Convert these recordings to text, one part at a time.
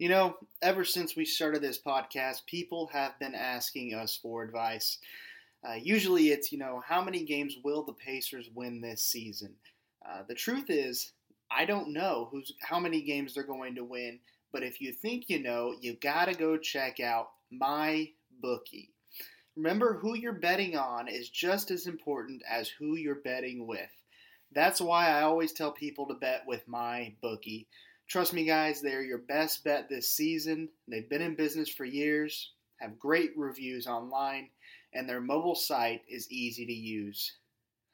You know, ever since we started this podcast, people have been asking us for advice. Uh, usually it's, you know, how many games will the Pacers win this season? Uh, the truth is, I don't know who's how many games they're going to win, but if you think you know, you gotta go check out my bookie. Remember, who you're betting on is just as important as who you're betting with. That's why I always tell people to bet with my bookie. Trust me, guys, they're your best bet this season. They've been in business for years, have great reviews online, and their mobile site is easy to use.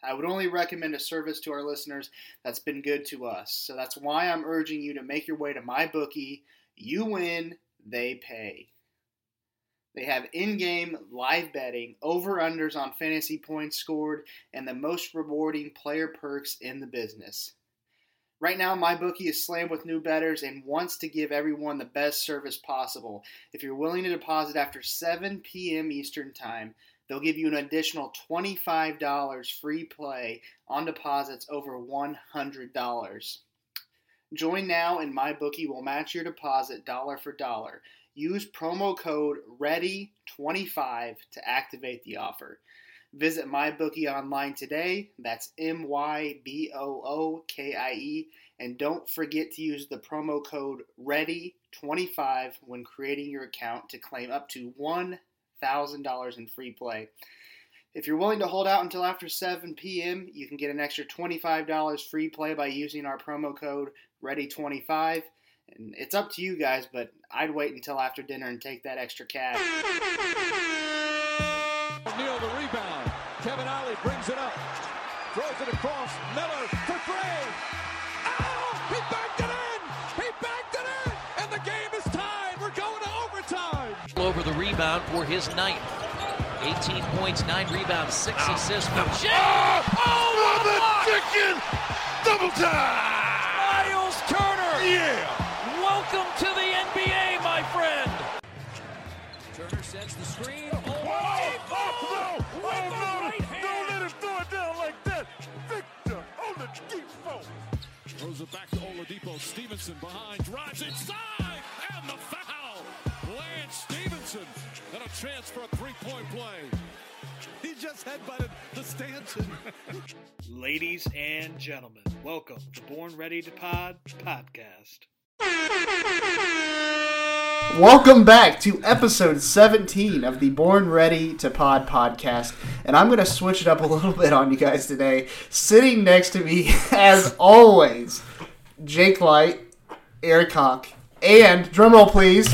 I would only recommend a service to our listeners that's been good to us. So that's why I'm urging you to make your way to my bookie. You win, they pay. They have in game live betting, over unders on fantasy points scored, and the most rewarding player perks in the business. Right now, my bookie is slammed with new bettors and wants to give everyone the best service possible. If you're willing to deposit after 7 p.m. Eastern Time, they'll give you an additional $25 free play on deposits over $100. Join now, and my bookie will match your deposit dollar for dollar. Use promo code READY25 to activate the offer. Visit MyBookie online today. That's M Y B O O K I E. And don't forget to use the promo code READY25 when creating your account to claim up to $1,000 in free play. If you're willing to hold out until after 7 p.m., you can get an extra $25 free play by using our promo code READY25. And it's up to you guys, but I'd wait until after dinner and take that extra cash. The rebound. Throws it across. Miller for three. Oh! He backed it in! He backed it in! And the game is tied. We're going to overtime. Over the rebound for his ninth. 18 points, 9 rebounds, 6 assists for Shea. Oh! Oh, what a block! chicken! Double time! Miles Turner! Yeah! Welcome to the NBA, my friend! Turner sets the screen. Oh, oh, no! With the Oh, no! right hand. Throws it back to Oladipo. Stephenson behind, drives inside, and the foul! Lance Stephenson, and a chance for a three-point play. He just headbutted the Stanton. Ladies and gentlemen, welcome to Born Ready to Pod podcast. Welcome back to episode 17 of the Born Ready to Pod podcast. And I'm going to switch it up a little bit on you guys today. Sitting next to me, as always, Jake Light, Eric Hawk, and, drumroll please,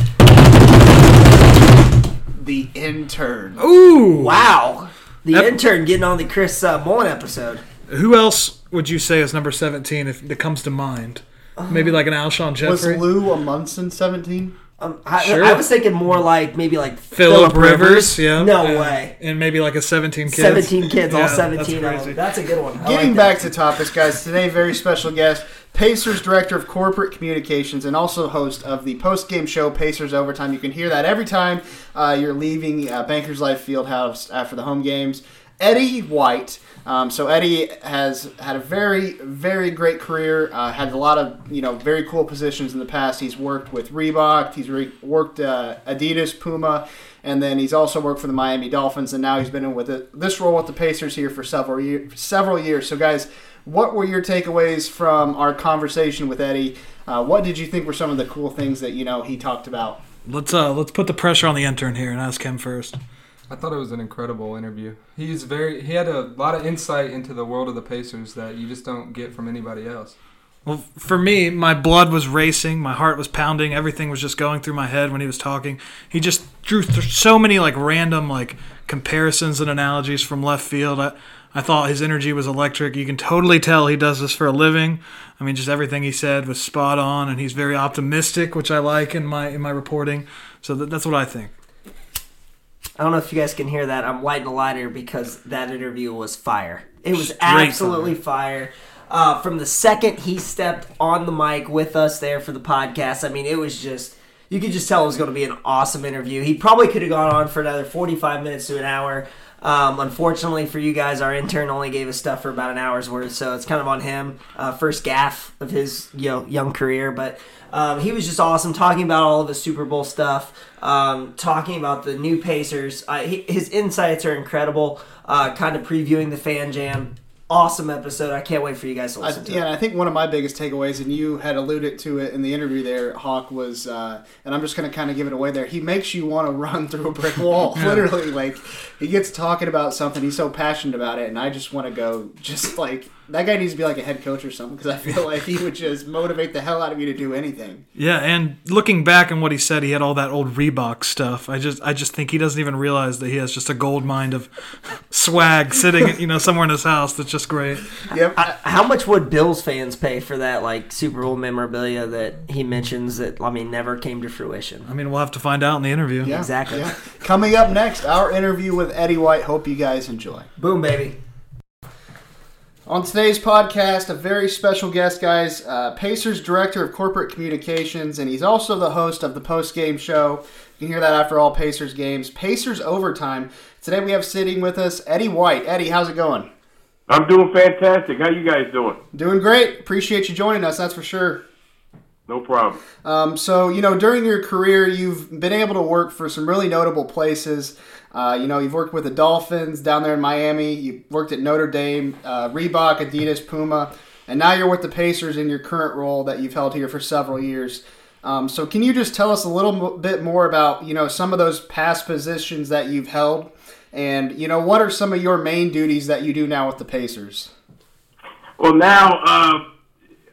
the intern. Ooh! Wow. The intern getting on the Chris uh, Mullin episode. Who else would you say is number 17 if that comes to mind? Maybe like an Alshon Was Lou a Munson 17? Um, I, Sure. I was thinking more like maybe like Philip Rivers, yeah. No and, way. And maybe like a 17 kids. 17 kids, all Yeah, 17 That's of crazy. them. That's a good one. I Getting like back to topics, guys. Today, very special guest, Pacers Director of Corporate Communications and also host of the post-game show Pacers Overtime. You can hear that every time uh, you're leaving uh, Bankers Life Fieldhouse after the home games. Eddie White. Um, so Eddie has had a very, very great career. Uh, had a lot of you know very cool positions in the past. He's worked with Reebok. He's re- worked uh, Adidas, Puma, and then he's also worked for the Miami Dolphins. And now he's been in with it, this role with the Pacers here for several year, several years. So guys, what were your takeaways from our conversation with Eddie? Uh, what did you think were some of the cool things that you know he talked about? Let's uh let's put the pressure on the intern here and ask him first. I thought it was an incredible interview. He's very he had a lot of insight into the world of the Pacers that you just don't get from anybody else. Well, for me, my blood was racing, my heart was pounding, everything was just going through my head when he was talking. He just drew so many like random like comparisons and analogies from left field. I, I thought his energy was electric. You can totally tell he does this for a living. I mean, just everything he said was spot on, and he's very optimistic, which I like in my in my reporting. So that, that's what I think. I don't know if you guys can hear that. I'm lighting a lighter because that interview was fire. It was Straight absolutely fire. Uh, from the second he stepped on the mic with us there for the podcast, I mean, it was just you could just tell it was going to be an awesome interview. He probably could have gone on for another 45 minutes to an hour. Um, unfortunately for you guys, our intern only gave us stuff for about an hour's worth, so it's kind of on him. Uh, first gaff of his you know, young career, but um, he was just awesome talking about all of his Super Bowl stuff, um, talking about the new Pacers. Uh, he, his insights are incredible. Uh, kind of previewing the fan jam. Awesome episode. I can't wait for you guys to I, to yeah, it. and I think one of my biggest takeaways, and you had alluded to it in the interview there, Hawk, was, uh, and I'm just going to kind of give it away there. He makes you want to run through a brick wall, literally. Like he gets talking about something, he's so passionate about it, and I just want to go, just like that guy needs to be like a head coach or something because I feel like he would just motivate the hell out of you to do anything. Yeah, and looking back on what he said, he had all that old Reebok stuff. I just I just think he doesn't even realize that he has just a gold mine of swag sitting, you know, somewhere in his house that's just great. Yep. I- how much would Bills fans pay for that like Super Bowl memorabilia that he mentions that I mean never came to fruition? I mean, we'll have to find out in the interview. Yeah, Exactly. yeah. Coming up next, our interview with Eddie White. Hope you guys enjoy. Boom, baby. On today's podcast, a very special guest, guys. Uh, Pacers Director of Corporate Communications, and he's also the host of the post game show. You can hear that after all Pacers games. Pacers Overtime. Today we have sitting with us Eddie White. Eddie, how's it going? I'm doing fantastic. How you guys doing? Doing great. Appreciate you joining us, that's for sure. No problem. Um, so, you know, during your career, you've been able to work for some really notable places. Uh, you know, you've worked with the Dolphins down there in Miami. You worked at Notre Dame, uh, Reebok, Adidas, Puma, and now you're with the Pacers in your current role that you've held here for several years. Um, so, can you just tell us a little bit more about you know some of those past positions that you've held, and you know what are some of your main duties that you do now with the Pacers? Well, now uh,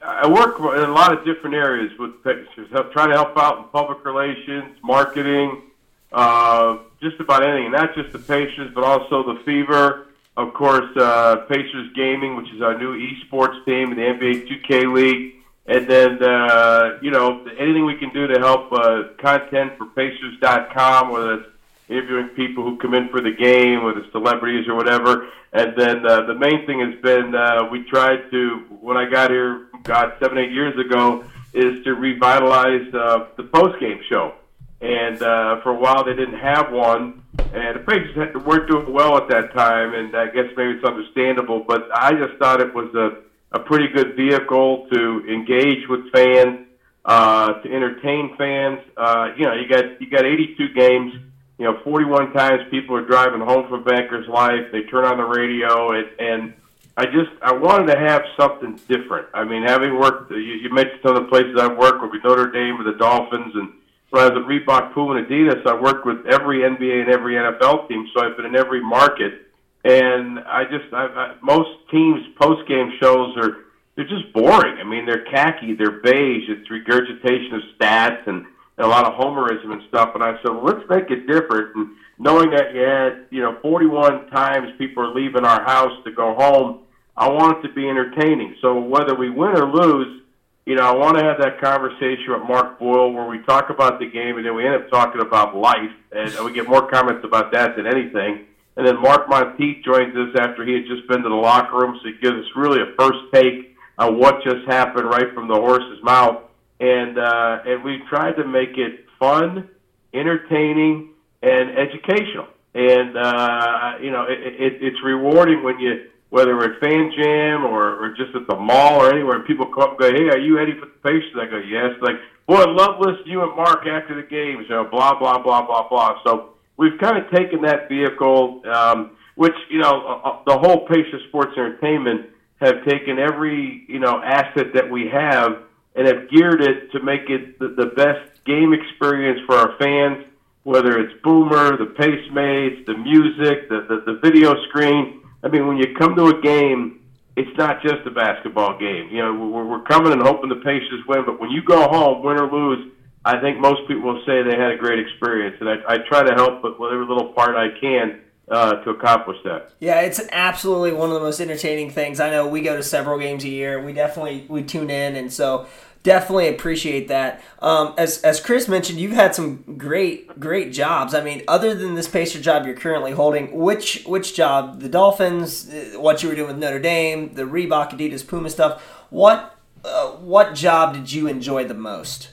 I work in a lot of different areas with Pacers. Help, try to help out in public relations, marketing, uh, just about anything. Not just the Pacers, but also the Fever. Of course, uh, Pacers Gaming, which is our new esports team in the NBA 2K League. And then, uh, you know, anything we can do to help uh, content for Pacers.com, whether it's interviewing people who come in for the game, whether it's celebrities or whatever. And then uh, the main thing has been uh, we tried to, when I got here, God, seven, eight years ago, is to revitalize uh, the post-game show. And uh, for a while, they didn't have one. And the had- weren't doing well at that time, and I guess maybe it's understandable. But I just thought it was a, a pretty good vehicle to engage with fans, uh, to entertain fans. Uh, you know, you got you got 82 games. You know, 41 times people are driving home from Banker's Life. They turn on the radio, and, and I just I wanted to have something different. I mean, having worked, you, you mentioned some of the places I've worked with Notre Dame, with the Dolphins, and when I was at Reebok, Puma, and Adidas, I worked with every NBA and every NFL team, so I've been in every market. And I just, I, I, most teams' post game shows are they're just boring. I mean, they're khaki, they're beige, it's regurgitation of stats and, and a lot of homerism and stuff. And I said, well, let's make it different. And knowing that you had, you know, 41 times people are leaving our house to go home, I want it to be entertaining. So whether we win or lose, you know, I want to have that conversation with Mark Boyle where we talk about the game and then we end up talking about life, and we get more comments about that than anything. And then Mark Monteith joins us after he had just been to the locker room, so he gives us really a first take on what just happened right from the horse's mouth. And uh, and we've tried to make it fun, entertaining, and educational. And uh, you know, it, it, it's rewarding when you whether we're at Fan Jam or, or just at the mall or anywhere, and people come up and go, "Hey, are you Eddie for the Pacers?" I go, "Yes." Like, boy, love to you and Mark after the games. You know, blah blah blah blah blah. So we've kind of taken that vehicle, um, which you know, uh, uh, the whole Pacers Sports Entertainment have taken every you know asset that we have and have geared it to make it the, the best game experience for our fans. Whether it's Boomer, the Pacemates, the music, the, the the video screen. I mean, when you come to a game, it's not just a basketball game. You know, we're, we're coming and hoping the Pacers win, but when you go home, win or lose, I think most people will say they had a great experience, and I, I try to help with whatever little part I can uh, to accomplish that. Yeah, it's absolutely one of the most entertaining things. I know we go to several games a year. We definitely we tune in, and so definitely appreciate that. Um, as as Chris mentioned, you've had some great great jobs. I mean, other than this Pacer job you're currently holding, which which job? The Dolphins, uh, what you were doing with Notre Dame, the Reebok, Adidas, Puma stuff. What uh, what job did you enjoy the most?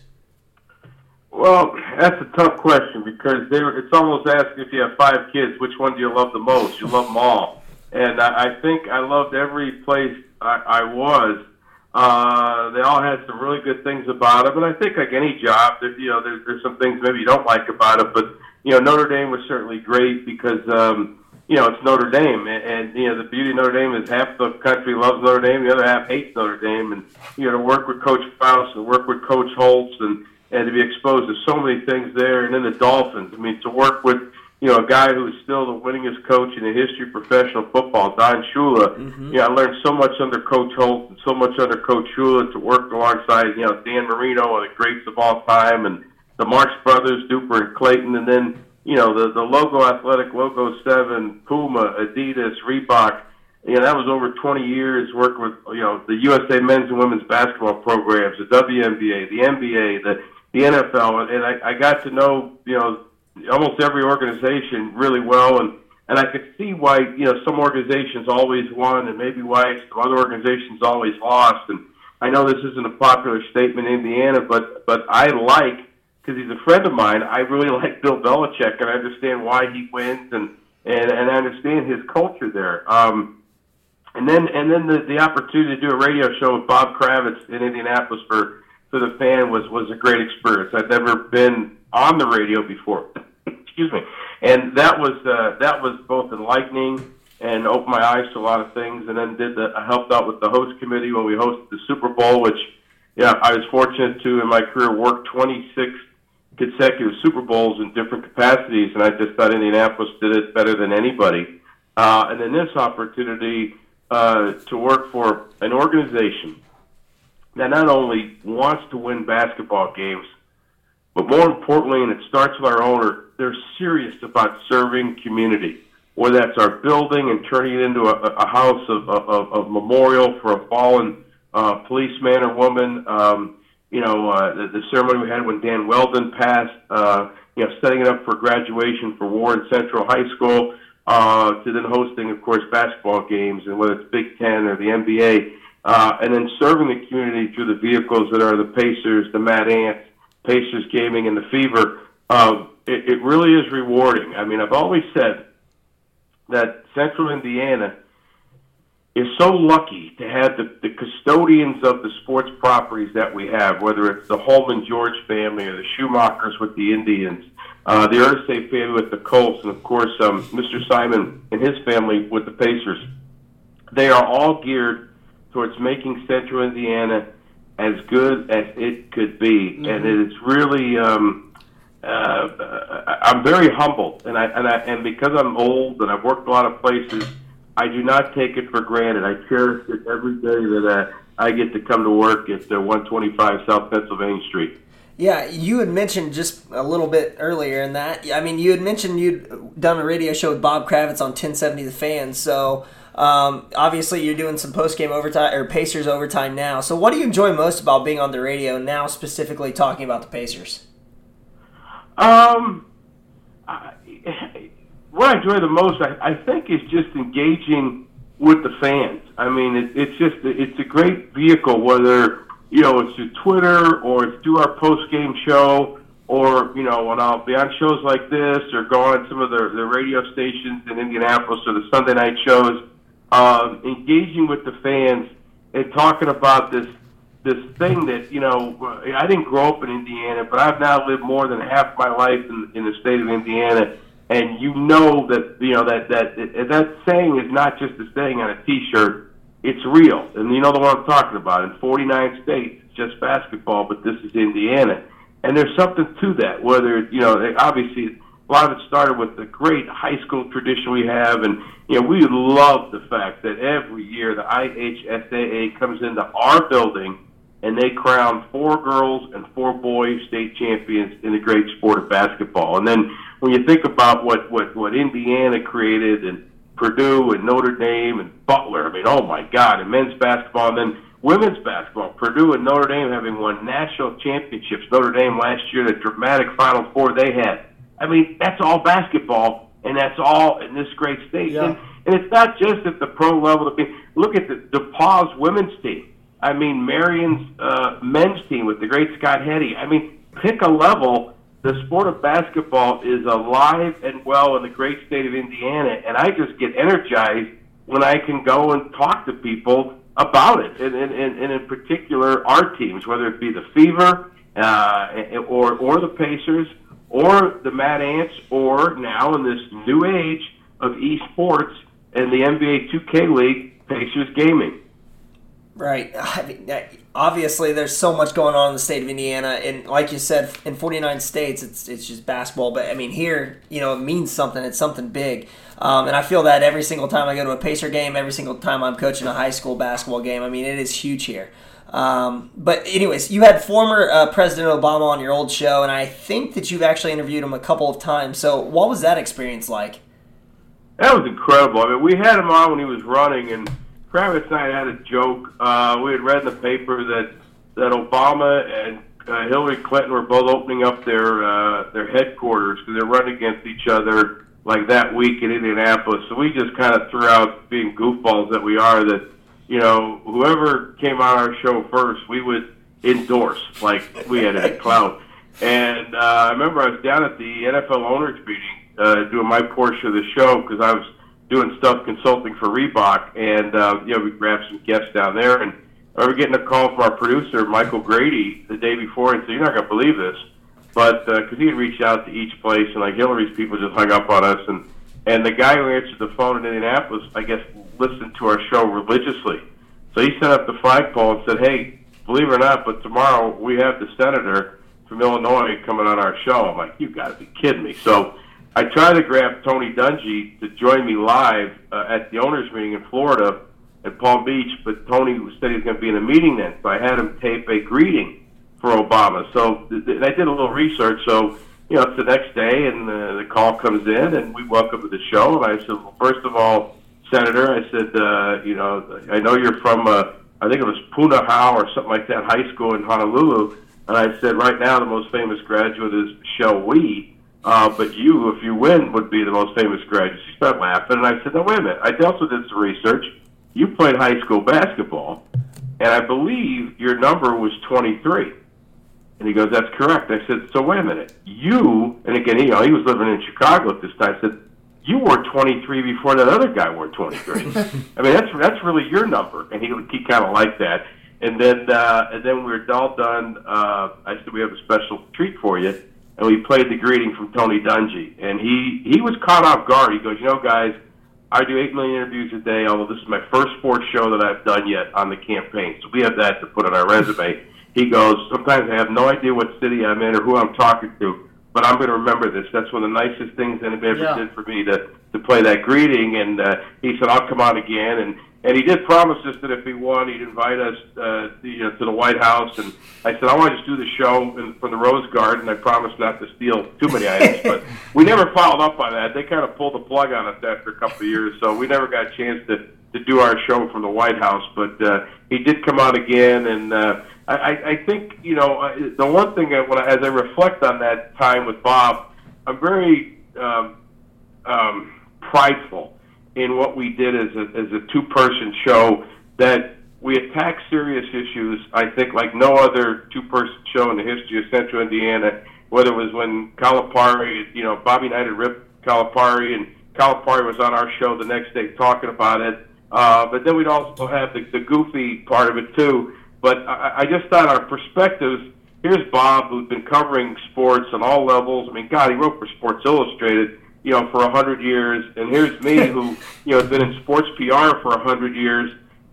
Well, that's a tough question because they it's almost asking if you have five kids, which one do you love the most? You love them all, and I, I think I loved every place I, I was. Uh, they all had some really good things about them, and I think like any job, that you know, there's, there's some things maybe you don't like about it, but you know, Notre Dame was certainly great because um, you know it's Notre Dame, and, and you know the beauty of Notre Dame is half the country loves Notre Dame, the other half hates Notre Dame, and you know to work with Coach Faust and work with Coach Holtz and and to be exposed to so many things there, and then the Dolphins. I mean, to work with you know a guy who is still the winningest coach in the history of professional football, Don Shula. Mm-hmm. You know, I learned so much under Coach Holtz and so much under Coach Shula to work alongside you know Dan Marino, one of the greats of all time, and the Marks brothers, Duper and Clayton, and then you know the the logo athletic, logo seven, Puma, Adidas, Reebok. You know, that was over 20 years working with, you know, the USA men's and women's basketball programs, the WNBA, the NBA, the the NFL, and I, I got to know you know almost every organization really well, and and I could see why you know some organizations always won, and maybe why some other organizations always lost. And I know this isn't a popular statement in Indiana, but but I like because he's a friend of mine. I really like Bill Belichick, and I understand why he wins, and and and I understand his culture there. Um, and then and then the the opportunity to do a radio show with Bob Kravitz in Indianapolis for for the fan was was a great experience. I'd never been on the radio before. Excuse me, and that was uh, that was both enlightening and opened my eyes to a lot of things. And then did the I helped out with the host committee when we hosted the Super Bowl, which yeah I was fortunate to in my career work 26 consecutive Super Bowls in different capacities, and I just thought Indianapolis did it better than anybody. Uh, and then this opportunity uh, to work for an organization that not only wants to win basketball games, but more importantly, and it starts with our owner, they're serious about serving community. Whether that's our building and turning it into a, a house of, of, of memorial for a fallen uh, policeman or woman. Um, you know, uh, the, the ceremony we had when Dan Wheldon passed. Uh, you know, setting it up for graduation for Warren Central High School. Uh, to then hosting, of course, basketball games, and whether it's Big Ten or the NBA uh, and then serving the community through the vehicles that are the Pacers, the Mad Ants, Pacers Gaming, and the Fever. Uh, it, it really is rewarding. I mean, I've always said that Central Indiana is so lucky to have the, the custodians of the sports properties that we have, whether it's the Hulman George family or the Schumachers with the Indians, uh, the Irsay family with the Colts, and of course um, Mr. Simon and his family with the Pacers. They are all geared towards making Central Indiana as good as it could be, mm-hmm. and it is really. Um, uh, I'm very humbled, and I and I and because I'm old and I've worked a lot of places, I do not take it for granted. I cherish it every day that uh, I get to come to work at uh, 125 South Pennsylvania Street. Yeah, you had mentioned just a little bit earlier in that. I mean, you had mentioned you'd done a radio show with Bob Kravitz on 1070 The Fan. So um, obviously, you're doing some post game overtime or Pacers overtime now. So, what do you enjoy most about being on the radio now, specifically talking about the Pacers? Um, I, what I enjoy the most, I, I think, is just engaging with the fans. I mean, it, it's just it's a great vehicle, whether you know it's through Twitter or it's through our post game show, or you know when I'll be on shows like this, or go on some of the the radio stations in Indianapolis or the Sunday night shows um, engaging with the fans and talking about this this thing that you know I didn't grow up in Indiana, but I've now lived more than half my life in, in the state of Indiana, and you know that you know that that that saying is not just a saying on a T-shirt; it's real, and you know the one I'm talking about. In 49 states, it's just basketball, but this is Indiana, and there's something to that. Whether you know, obviously a lot of it started with the great high school tradition we have, and you know we love the fact that every year the IHSAA comes into our building and they crown four girls and four boys state champions in the great sport of basketball. And then when you think about what what what Indiana created and Purdue and Notre Dame and Butler, I mean, oh my God, and men's basketball, and then women's basketball, Purdue and Notre Dame having won national championships. Notre Dame last year, the dramatic Final Four they had. I mean, that's all basketball, and that's all in this great state. Yeah. And, and it's not just at the pro level. I mean, look at the DePauw's women's team. I mean, Marion's uh, men's team with the great Scott Hetty. I mean, pick a level. The sport of basketball is alive and well in the great state of Indiana, and I just get energized when I can go and talk to people about it, and, and, and, in particular our teams, whether it be the Fever uh, or or the Pacers or the Mad Ants, or now in this new age of esports and the NBA 2K League, Pacers Gaming. Right. I mean, obviously, there's so much going on in the state of Indiana, and like you said, in 49 states, it's it's just basketball. But I mean, here, you know, it means something. It's something big, um, and I feel that every single time I go to a Pacer game, every single time I'm coaching a high school basketball game. I mean, it is huge here. Um, but anyways, you had former uh, President Obama on your old show, and I think that you've actually interviewed him a couple of times. So, what was that experience like? That was incredible. I mean, we had him on when he was running, and Kravitz and I had a joke. Uh, we had read in the paper that that Obama and uh, Hillary Clinton were both opening up their uh, their headquarters because they're running against each other like that week in Indianapolis. So we just kind of threw out, being goofballs that we are, that you know whoever came on our show first, we would endorse like we had a clout. And uh, I remember I was down at the NFL owners meeting uh, doing my portion of the show because I was doing stuff consulting for Reebok, and uh, you know we grabbed some guests down there, and I remember getting a call from our producer Michael Grady the day before and said, "You're not going to believe this," but because he had reached out to each place, and like Hillary's people just hung up on us, and and the guy who answered the phone in Indianapolis, I guess, listened to our show religiously, so he set up the flagpole and said, "Hey, believe it or not, but tomorrow we have the senator from Illinois coming on our show." I'm like, "You got to be kidding me!" So. I tried to grab Tony Dungy to join me live uh, at the owners' meeting in Florida at Palm Beach, but Tony said he was going to be in a meeting then, so I had him tape a greeting for Obama. So th- th- I did a little research. So you know, it's the next day, and uh, the call comes in, and we welcome to the show. And I said, well, first of all, Senator, I said, uh, you know, I know you're from, uh, I think it was Punahou or something like that, high school in Honolulu. And I said, right now, the most famous graduate is Michelle Wie. Uh, but you, if you win, would be the most famous graduate. She started laughing, and I said, "No, wait a minute. I also did some research. You played high school basketball, and I believe your number was 23." And he goes, "That's correct." I said, "So wait a minute. You, and again, you know, he was living in Chicago at this time. I said, you wore 23 before that other guy wore 23. I mean, that's that's really your number." And he he kind of liked that. And then uh, and then we we're all done. Uh, I said, "We have a special treat for you." And we played the greeting from Tony Dungy, and he he was caught off guard. He goes, you know, guys, I do eight million interviews a day. Although this is my first sports show that I've done yet on the campaign, so we have that to put on our resume. He goes, sometimes I have no idea what city I'm in or who I'm talking to, but I'm going to remember this. That's one of the nicest things anybody ever Yeah. did for me to to play that greeting. And uh, he said, I'll come on again. And and he did promise us that if he won, he'd invite us uh, you know, to the White House. And I said, I want to just do the show in, from the Rose Garden. I promised not to steal too many items, but we never followed up on that. They kind of pulled the plug on us after a couple of years, so we never got a chance to to do our show from the White House. But uh, he did come on again, and uh, I, I I think you know uh, the one thing that when I, as I reflect on that time with Bob, I'm very um, um, prideful in what we did as a, as a two person show that we attacked serious issues, I think, like no other two person show in the history of Central Indiana, whether it was when Calipari, you know, Bobby Knight had ripped Calipari and Calipari was on our show the next day talking about it. Uh, but then we'd also have the, the goofy part of it too. But I, I just thought our perspectives. Here's Bob, who's been covering sports on all levels. I mean, God, he wrote for Sports Illustrated, you know, for a hundred years, and here's me, who you know has been in sports PR for a hundred years.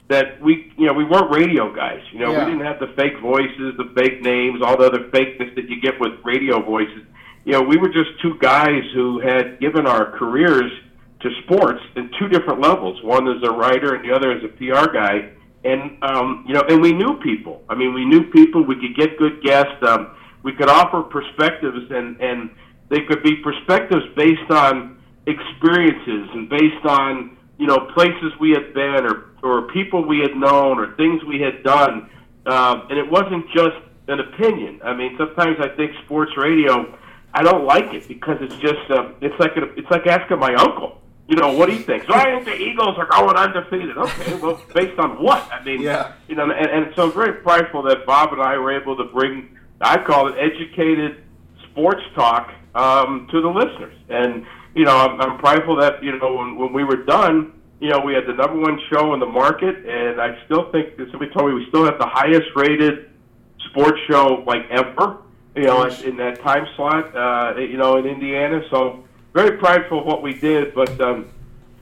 That we, you know, we weren't radio guys. You know, Yeah. we didn't have the fake voices, the fake names, all the other fakeness that you get with radio voices. You know, we were just two guys who had given our careers to sports in two different levels. One as a writer, and the other as a PR guy. And um, you know, and we knew people. I mean, we knew people. We could get good guests. Um, we could offer perspectives, and and They could be perspectives based on experiences and based on you know places we had been or or people we had known or things we had done, um, and it wasn't just an opinion. I mean, sometimes I think sports radio, I don't like it because it's just uh, it's like a, it's like asking my uncle. You know what he thinks. So I think the Eagles are going undefeated. Okay, well, based on what? I mean, Yeah. you know, and, and so I'm very prideful that Bob and I were able to bring, I call it educated sports talk um, to the listeners. And, you know, I'm, I'm prideful that, you know, when, when we were done, you know, we had the number one show in the market, and I still think, somebody told me we still have the highest rated sports show, like, ever, you know, in, in that time slot, uh, you know, in Indiana. So very prideful of what we did, but um,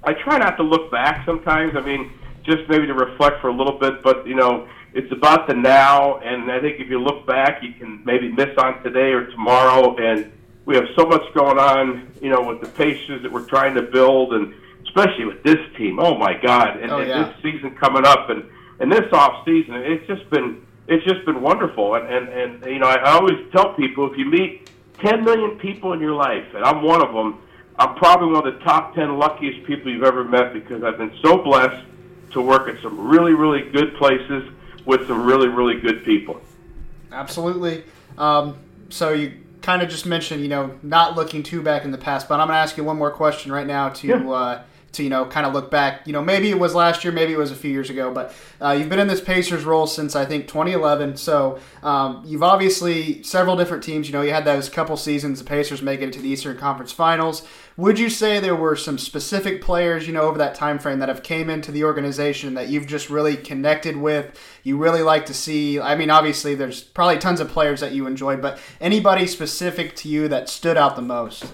I try not to look back sometimes. I mean, just maybe to reflect for a little bit, but you know, it's about the now. And I think if you look back, you can maybe miss on today or tomorrow. And we have so much going on, you know, with the Pacers that we're trying to build, and especially with this team. Oh my God! And, Oh, and this season coming up, and and this off season, it's just been it's just been wonderful. And and and you know, I, I always tell people if you meet 10 million people in your life, and I'm one of them. I'm probably one of the top 10 luckiest people you've ever met because I've been so blessed to work at some really, really good places with some really, really good people. Absolutely. Um, so you kind of just mentioned, you know, not looking too back in the past, but I'm going to ask you one more question right now to, Yeah. uh, to you know, kind of look back. You know, maybe it was last year, maybe it was a few years ago, but uh, you've been in this Pacers role since I think 2011. So um, you've obviously several different teams. You know, you had those couple seasons the Pacers making it to the Eastern Conference Finals. Would you say there were some specific players, you know, over that time frame that have came into the organization that you've just really connected with? You really like to see. I mean, obviously, there's probably tons of players that you enjoyed, but anybody specific to you that stood out the most?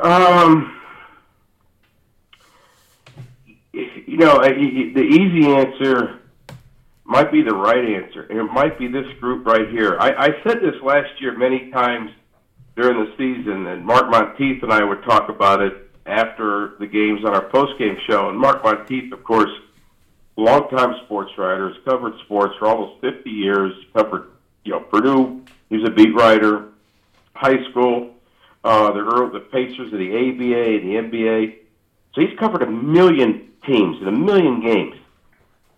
Um, you know, the easy answer might be the right answer, and it might be this group right here. I, I said this last year many times during the season, and Mark Monteith and I would talk about it after the games on our post-game show. And Mark Monteith, of course, longtime sports writer, has covered sports for almost 50 years. Covered, you know, Purdue. He was a beat writer, high school, uh, the early, the Pacers of the ABA and the NBA. So he's covered a million teams and a million games.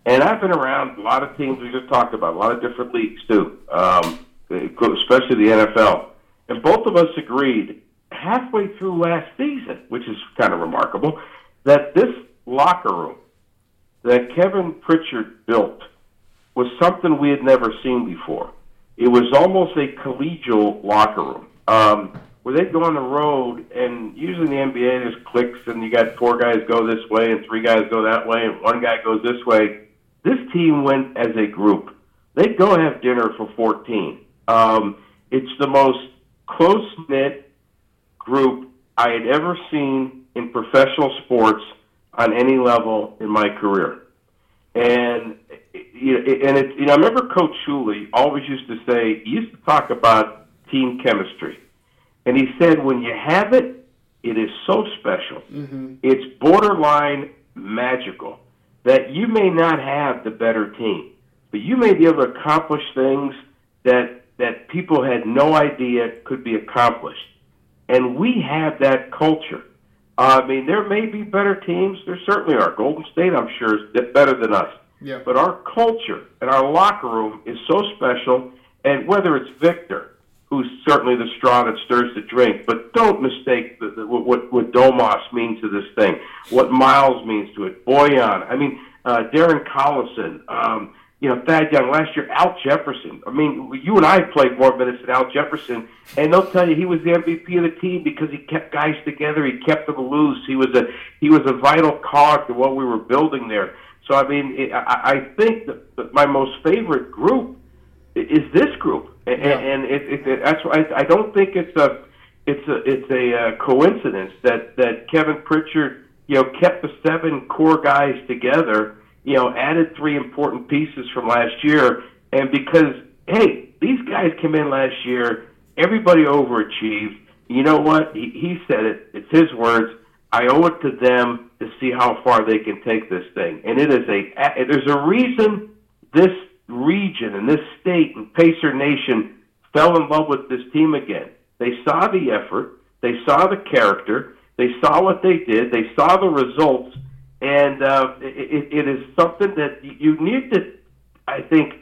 And I've been around a lot of teams we just talked about, a lot of different leagues too, um, especially the NFL. And both of us agreed halfway through last season, which is kind of remarkable, that this locker room that Kevin Pritchard built was something we had never seen before. It was almost a collegial locker room. Um, where they'd go on the road, and usually in the NBA there's clicks, and you got four guys go this way, and three guys go that way, and one guy goes this way. This team went as a group. They'd go have dinner for 14. Um, it's the most close knit group I had ever seen in professional sports on any level in my career. And and it, you know, I remember Coach Shula always used to say, he used to talk about team chemistry, and he said, when you have it, it is so special. Mm-hmm. It's borderline magical that you may not have the better team, but you may be able to accomplish things that that people had no idea could be accomplished. And we have that culture. I mean, there may be better teams. There certainly are. Golden State, I'm sure, is better than us. Yeah. But our culture and our locker room is so special. And whether it's Victor, who's certainly the straw that stirs the drink, but don't mistake the, the, what, what Domas means to this thing, what Miles means to it, Bojan. I mean, uh, Darren Collison, um, you know, Thad Young last year, Al Jefferson. I mean, you and I played more minutes than Al Jefferson, and they'll tell you he was the MVP of the team because he kept guys together. He kept them loose. He was a he was a vital cog to what we were building there. So I mean, it, I, I think that, my most favorite group is this group, and, Yeah. and it, it, it, that's why I, I don't think it's a it's a it's a uh, coincidence that that Kevin Pritchard you know kept the seven core guys together you know, added three important pieces from last year. And because, hey, these guys came in last year, everybody overachieved. You know what? He, he said it. It's his words. I owe it to them to see how far they can take this thing. And it is a, there's a reason this region and this state and Pacer Nation fell in love with this team again. They saw the effort. They saw the character. They saw what they did. They saw the results, and uh, it, it is something that you need to, I think,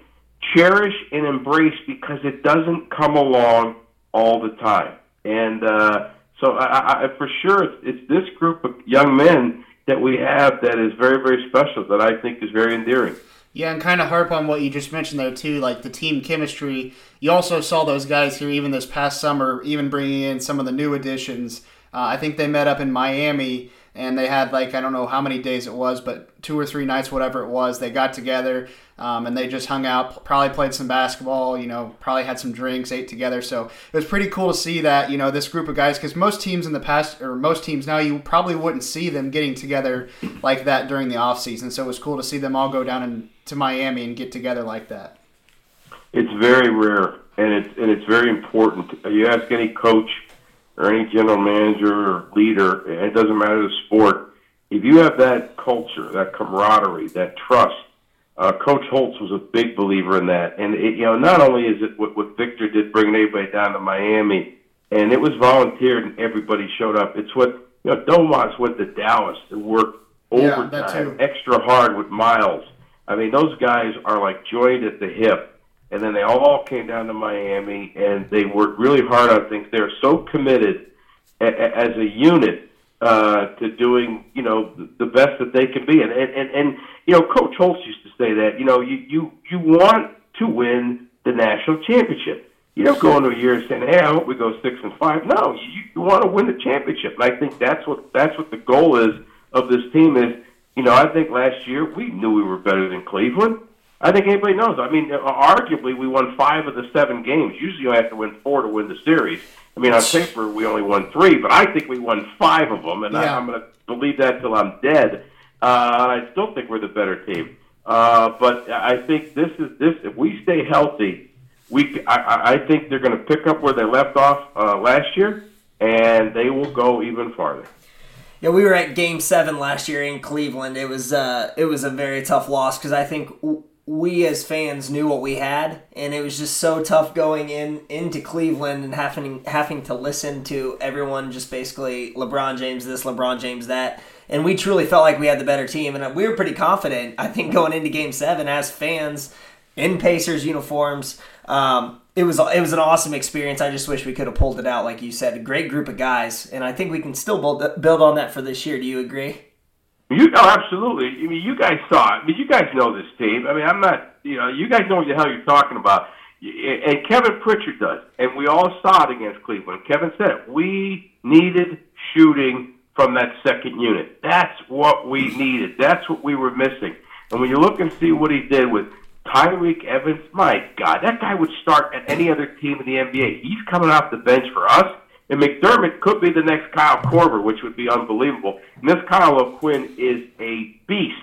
cherish and embrace because it doesn't come along all the time. And uh, so, I, I, for sure, it's, it's this group of young men that we have that is very, very special. That I think is very endearing. Yeah, and kind of harp on what you just mentioned there too, like the team chemistry. You also saw those guys here even this past summer, even bringing in some of the new additions. Uh, I think they met up in Miami and they had like I don't know how many days it was, but two or three nights, whatever it was. They got together um, and they just hung out, probably played some basketball, you know, probably had some drinks, ate together. So it was pretty cool to see that, you know, this group of guys, because most teams in the past, or most teams now, you probably wouldn't see them getting together like that during the off season. So it was cool to see them all go down in, to Miami and get together like that. It's very rare, and it's and it's very important. You ask any coach or any general manager or leader, it doesn't matter the sport. If you have that culture, that camaraderie, that trust, uh, Coach Holtz was a big believer in that. And it, you know, not only is it what, what Victor did, bringing everybody down to Miami, and it was volunteered and everybody showed up. It's what you know. Domas went to Dallas to work overtime, yeah, extra hard with Miles. I mean, those guys are like joined at the hip and then they all came down to Miami and they worked really hard on things. They're so committed a, a, as a unit uh, to doing you know the best that they can be. And, and and and you know, Coach Holtz used to say that you know you you you want to win the national championship. You don't go into a year saying, "Hey, I hope we go six and five. No, you, you want to win the championship. And I think that's what that's what the goal is of this team. Is you know, I think last year we knew we were better than Cleveland. I think anybody knows. I mean, arguably, we won five of the seven games. Usually, you have to win four to win the series. I mean, on paper, we only won three, but I think we won five of them, and yeah. I, I'm going to believe that till I'm dead. Uh, I still think we're the better team. Uh, but I think this is this. If we stay healthy, we I, I think they're going to pick up where they left off uh, last year, and they will go even farther. Yeah, we were at Game Seven last year in Cleveland. It was uh, it was a very tough loss because I think we as fans knew what we had, and it was just so tough going in into Cleveland and having having to listen to everyone just basically LeBron James this, LeBron James that, and we truly felt like we had the better team, and we were pretty confident. I think going into Game Seven as fans in Pacers uniforms, um, it was it was an awesome experience. I just wish we could have pulled it out, like you said, a great group of guys, and I think we can still build build on that for this year. Do you agree? You oh, absolutely. I mean, you guys saw it. I mean, you guys know this team. I mean, I'm not. You know, you guys know what the hell you're talking about. And Kevin Pritchard does, and we all saw it against Cleveland. Kevin said it. We needed shooting from that second unit. That's what we needed. That's what we were missing. And when you look and see what he did with Tyreke Evans, my God, that guy would start at any other team in the NBA. He's coming off the bench for us. And McDermott could be the next Kyle Korver, which would be unbelievable. And this Kyle O'Quinn is a beast.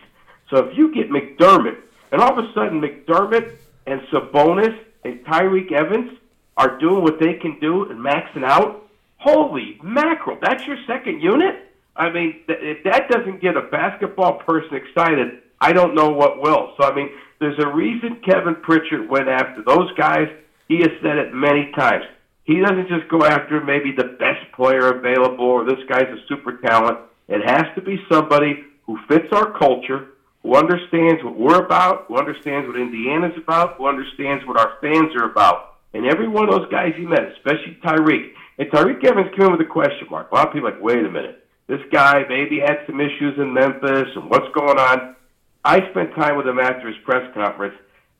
So if you get McDermott, and all of a sudden McDermott and Sabonis and Tyreke Evans are doing what they can do and maxing out, holy mackerel, that's your second unit? I mean, if that doesn't get a basketball person excited, I don't know what will. So, I mean, there's a reason Kevin Pritchard went after those guys. He has said it many times he doesn't just go after maybe the best player available or this guy's a super talent. It has to be somebody who fits our culture, who understands what we're about, who understands what Indiana's about, who understands what our fans are about. And every one of those guys he met, especially Tyreke, and Tyreke Evans came in with a question mark. A lot of people are like, wait a minute, this guy maybe had some issues in Memphis, and what's going on? I spent time with him after his press conference.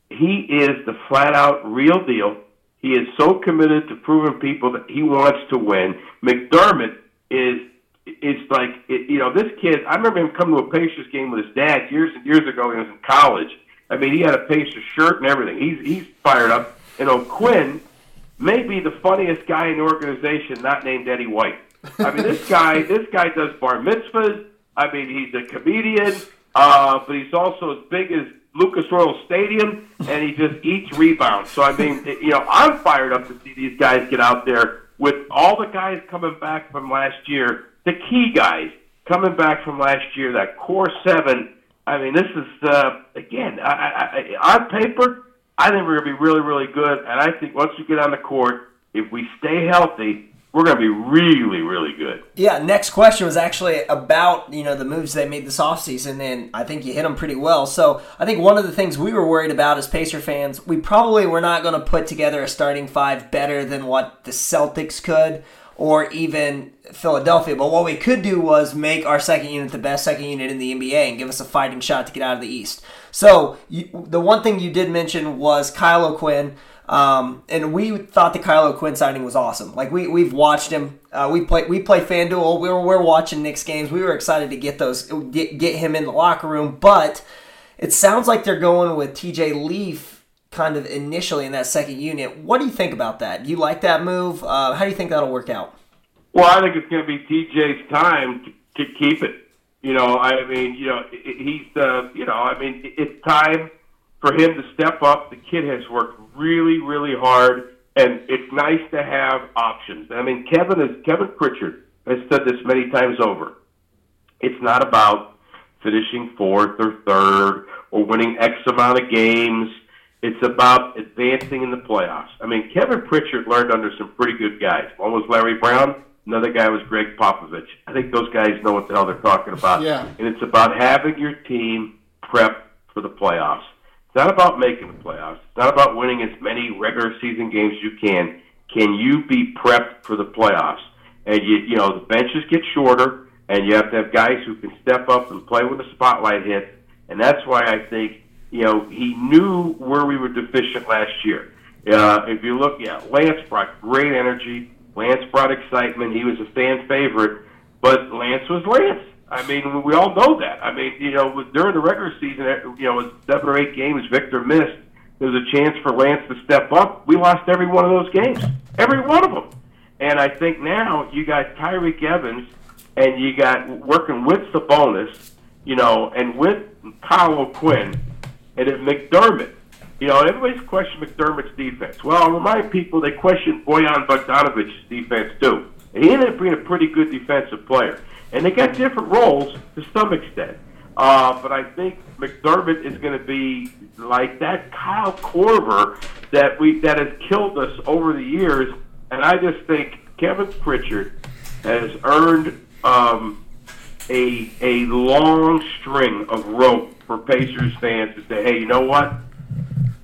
He is the flat out real deal he is so committed to proving people that he wants to win. McDermott is is like you know this kid. I remember him coming to a Pacers game with his dad years and years ago. When he was in college. I mean, he had a Pacers shirt and everything. He's he's fired up. And O'Quinn may be the funniest guy in the organization, not named Eddie White. I mean, this guy this guy does bar mitzvahs. I mean, he's a comedian, uh, but he's also as big as Lucas Oil Stadium, and he just eats rebounds. So I mean, you know, I'm fired up to see these guys get out there with all the guys coming back from last year, the key guys coming back from last year, that core seven. I mean, this is uh, again I, I, I, on paper. I think we're going to be really, really good, and I think once we get on the court, if we stay healthy, we're going to be really, really good. Yeah, next question was actually about, you know, the moves they made this offseason, and I think you hit them pretty well. So I think one of the things we were worried about as Pacer fans, we probably were not going to put together a starting five better than what the Celtics could or even Philadelphia. But what we could do was make our second unit the best second unit in the NBA and give us a fighting shot to get out of the East. So you, the one thing you did mention was Kyle O'Quinn. Um, and we thought the Kyle O'Quinn signing was awesome. Like we we've watched him. Uh, we play we play FanDuel. We were we're watching Knicks games. We were excited to get those get get him in the locker room. But it sounds like they're going with T.J. Leaf kind of initially in that second unit. What do you think about that? Do you like that move? Uh, how do you think that'll work out? Well, I think it's going to be TJ's time to, to keep it. You know, I mean, you know, he's the, you know, I mean, it's time for him to step up. The kid has worked really, really hard, and it's nice to have options. I mean, Kevin is Kevin Pritchard has said this many times over. It's not about finishing fourth or third or winning X amount of games. It's about advancing in the playoffs. I mean, Kevin Pritchard learned under some pretty good guys. One was Larry Brown. Another guy was Gregg Popovich. I think those guys know what the hell they're talking about. Yeah. And it's about having your team prep for the playoffs. Not about making the playoffs. It's not about winning as many regular season games as you can. Can you be prepped for the playoffs? And you, you know, the benches get shorter, and you have to have guys who can step up and play when the spotlight hits. And that's why I think, you know, he knew where we were deficient last year. Uh, if you look, yeah, Lance brought great energy. Lance brought excitement. He was a fan favorite, but Lance was Lance. I mean, we all know that. I mean, you know, during the regular season, eh, you know, with seven or eight games Victor missed, there was a chance for Lance to step up. We lost every one of those games, every one of them. And I think now you got Tyreke Evans, and you got working with Sabonis, you know, and with Kyle Quinn, and then McDermott. You know, everybody's questioned McDermott's defense. Well, I'll remind people they questioned Bojan Bogdanovic's defense too. And he ended up being a pretty good defensive player. And they got different roles to some extent. Uh, but I think McDermott is going to be like that Kyle Korver that we that has killed us over the years. And I just think Kevin Pritchard has earned um, a a long string of rope for Pacers fans to say, hey, you know what?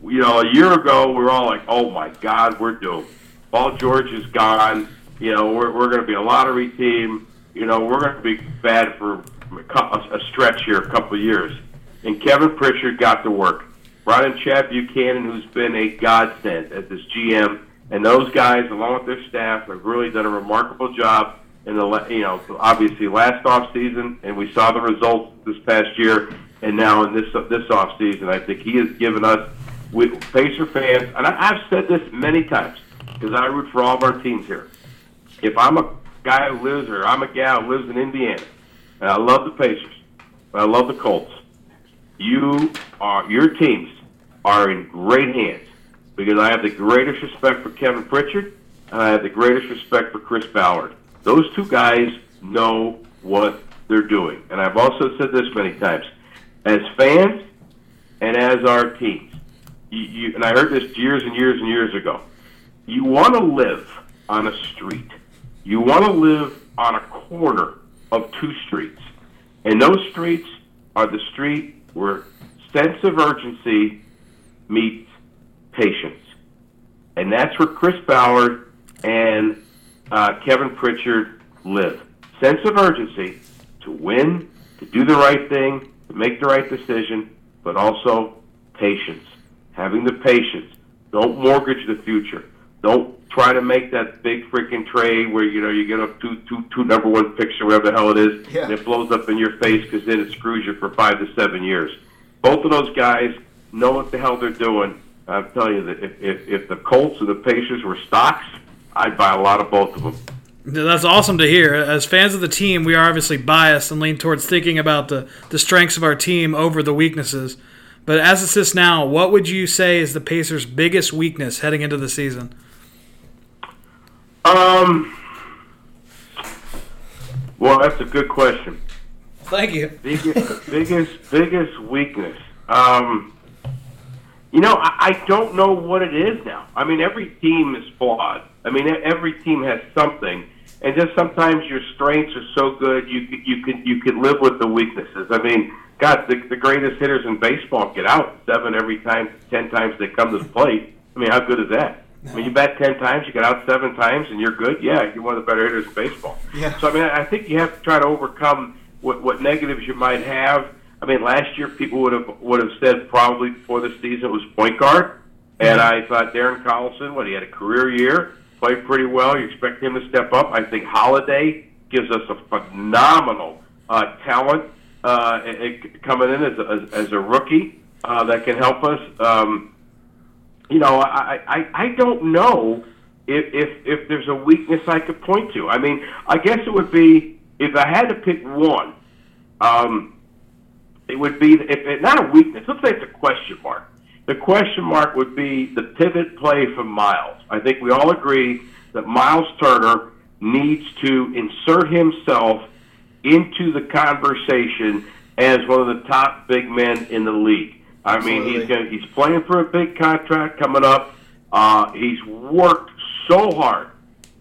You know, a year ago we were all like, oh my God, we're doomed. Paul George is gone. You know, we're we're going to be a lottery team. You know, we're going to be bad for a stretch here, a couple of years. And Kevin Pritchard got to work. Brought in Chad Buchanan, who's been a godsend as this GM, and those guys, along with their staff, have really done a remarkable job in the you know obviously last off season, and we saw the results this past year, and now in this this off season, I think he has given us with Pacer fans, and I, I've said this many times because I root for all of our teams here. If I'm a guy who lives or I'm a gal who lives in Indiana, and I love the Pacers, but I love the Colts. You are your teams are in great hands because I have the greatest respect for Kevin Pritchard and I have the greatest respect for Chris Ballard. Those two guys know what they're doing, and I've also said this many times. As fans and as our teams, you, you, and I heard this years and years and years ago. You want to live on a street. You want to live on a corner of two streets. And those streets are the street where sense of urgency meets patience. And that's where Chris Ballard and uh, Kevin Pritchard live. Sense of urgency to win, to do the right thing, to make the right decision, but also patience. Having the patience. Don't mortgage the future. Don't try to make that big freaking trade where you know you get up two two two number one picks or whatever the hell it is, Yeah. and it blows up in your face because then it screws you for five to seven years. Both of those guys know what the hell they're doing. I'm telling you that if, if, if the Colts and the Pacers were stocks, I'd buy a lot of both of them. That's awesome to hear. As fans of the team, we are obviously biased and lean towards thinking about the, the strengths of our team over the weaknesses. But as it sits now, what would you say is the Pacers' biggest weakness heading into the season? Um, well, that's a good question. Thank you. biggest biggest biggest weakness. Um, You know, I, I don't know what it is now. I mean, every team is flawed. I mean, every team has something, and just sometimes your strengths are so good you could- you can you can live with the weaknesses. I mean, God, the, the greatest hitters in baseball get out seven every time, ten times they come to the plate. I mean, how good is that? I mean, you bat ten times, you get out seven times, and you're good. Yeah, you're one of the better hitters in baseball. Yeah. So I mean, I think you have to try to overcome what, what negatives you might have. I mean, last year people would have would have said probably before the season it was point guard, and I thought Darren Collison, what he had a career year, played pretty well. You expect him to step up. I think Holiday gives us a phenomenal uh, talent uh, it, it- coming in as a, as, as a rookie uh, that can help us. Um, you know, I, I, I don't know if, if if there's a weakness I could point to. I mean, I guess it would be if I had to pick one. Um, it would be if it, not a weakness. Let's say it's a question mark. The question mark would be the pivot play from Miles. I think we all agree that Miles Turner needs to insert himself into the conversation as one of the top big men in the league. I mean, he's going he's playing for a big contract coming up. Uh, he's worked so hard.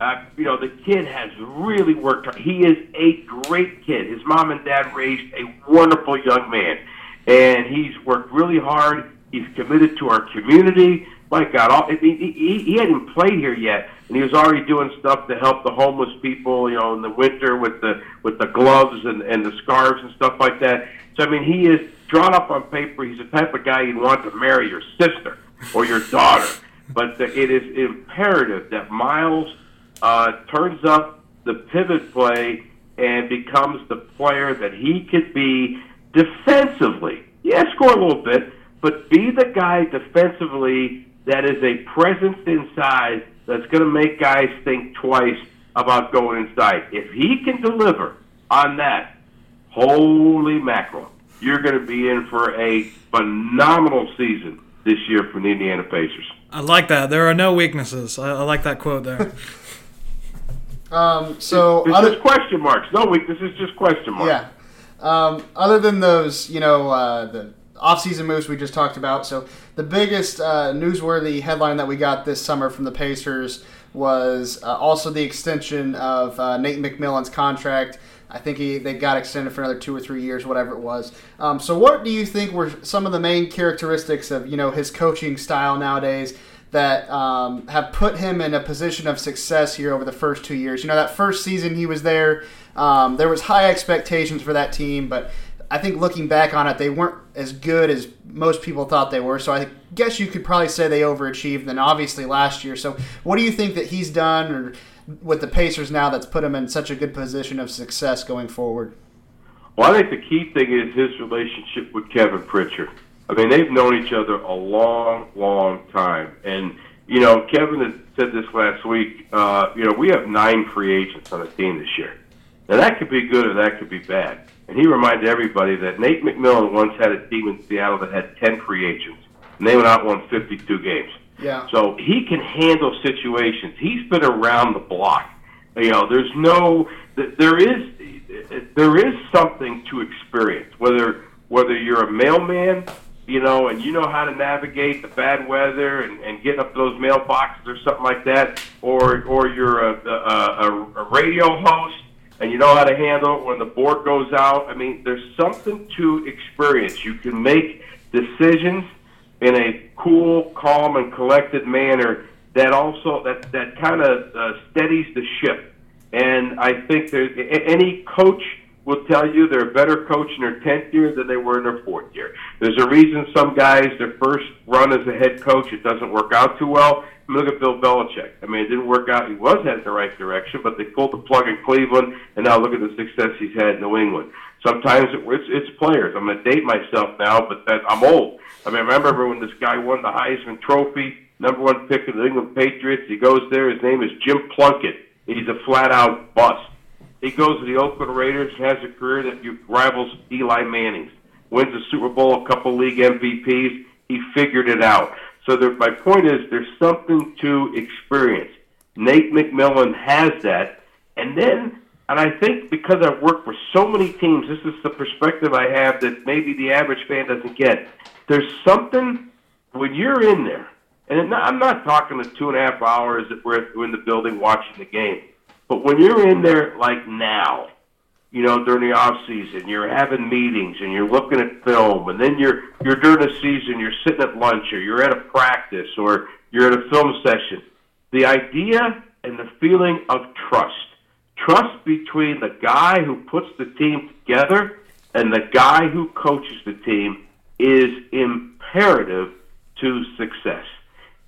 Uh, you know, the kid has really worked hard. He is a great kid. His mom and dad raised a wonderful young man, and he's worked really hard. He's committed to our community. My God, all, I mean, he, he, he hadn't played here yet, and he was already doing stuff to help the homeless people. You know, in the winter with the with the gloves and and the scarves and stuff like that. So I mean, he is drawn up on paper. He's the type of guy you'd want to marry your sister or your daughter. But the, it is imperative that Miles uh, turns up the pivot play and becomes the player that he could be defensively. Yeah, score a little bit, but be the guy defensively that is a presence inside that's going to make guys think twice about going inside. If he can deliver on that, holy mackerel, you're going to be in for a phenomenal season this year from the Indiana Pacers. I like that. There are no weaknesses. I, I like that quote there. Um, so It's other, just question marks. No weakness. It's just question marks. Yeah. Um, other than those, you know, uh, the off-season moves we just talked about. So the biggest uh, newsworthy headline that we got this summer from the Pacers was uh, also the extension of uh, Nate McMillan's contract. I think he they got extended for another two or three years, whatever it was. Um, so, what do you think were some of the main characteristics of you know his coaching style nowadays that um, have put him in a position of success here over the first two years? You know, that first season he was there, um, there was high expectations for that team, but I think looking back on it, they weren't as good as most people thought they were. So I guess you could probably say they overachieved. Then obviously last year. So what do you think that he's done or with the Pacers now that's put him in such a good position of success going forward? Well, I think the key thing is his relationship with Kevin Pritchard. I mean, they've known each other a long, long time. And, you know, Kevin had said this last week. Uh, you know, we have nine free agents on the team this year. Now, that could be good or that could be bad. And he reminded everybody that Nate McMillan once had a team in Seattle that had 10 free agents, and they went out and won 52 games. Yeah. So he can handle situations. He's been around the block. You know, there's no, th- there is, there is something to experience. Whether whether you're a mailman, you know, and you know how to navigate the bad weather and, and get up those mailboxes or something like that, or or you're a, a, a, a radio host and you know how to handle it when the board goes out. I mean, there's something to experience. You can make decisions in a cool, calm, and collected manner that also that that kind of uh, steadies the ship. And I think there's any coach will tell you they're a better coach in their tenth year than they were in their fourth year. There's a reason some guys their first run as a head coach it doesn't work out too well. I mean, look at Bill Belichick. I mean, it didn't work out. He was headed the right direction, but they pulled the plug in Cleveland, and now look at the success he's had in New England. Sometimes it, it's, it's players. I'm going to date myself now, but that, I'm old. I mean, I remember when this guy won the Heisman Trophy, number one pick of the England Patriots. He goes there. His name is Jim Plunkett. He's a flat-out bust. He goes to the Oakland Raiders, has a career that rivals Eli Manning's. Wins the Super Bowl, a couple league MVPs. He figured it out. So there, my point is, there's something to experience. Nate McMillan has that, and then, and I think because I've worked for so many teams, this is the perspective I have that maybe the average fan doesn't get. There's something when you're in there, and I'm not talking the two and a half hours that we're in the building watching the game, but when you're in there like now, you know, during the off season, you're having meetings and you're looking at film, and then you're you're during the season, you're sitting at lunch or you're at a practice or you're at a film session. The idea and the feeling of trust, trust between the guy who puts the team together and the guy who coaches the team is imperative to success.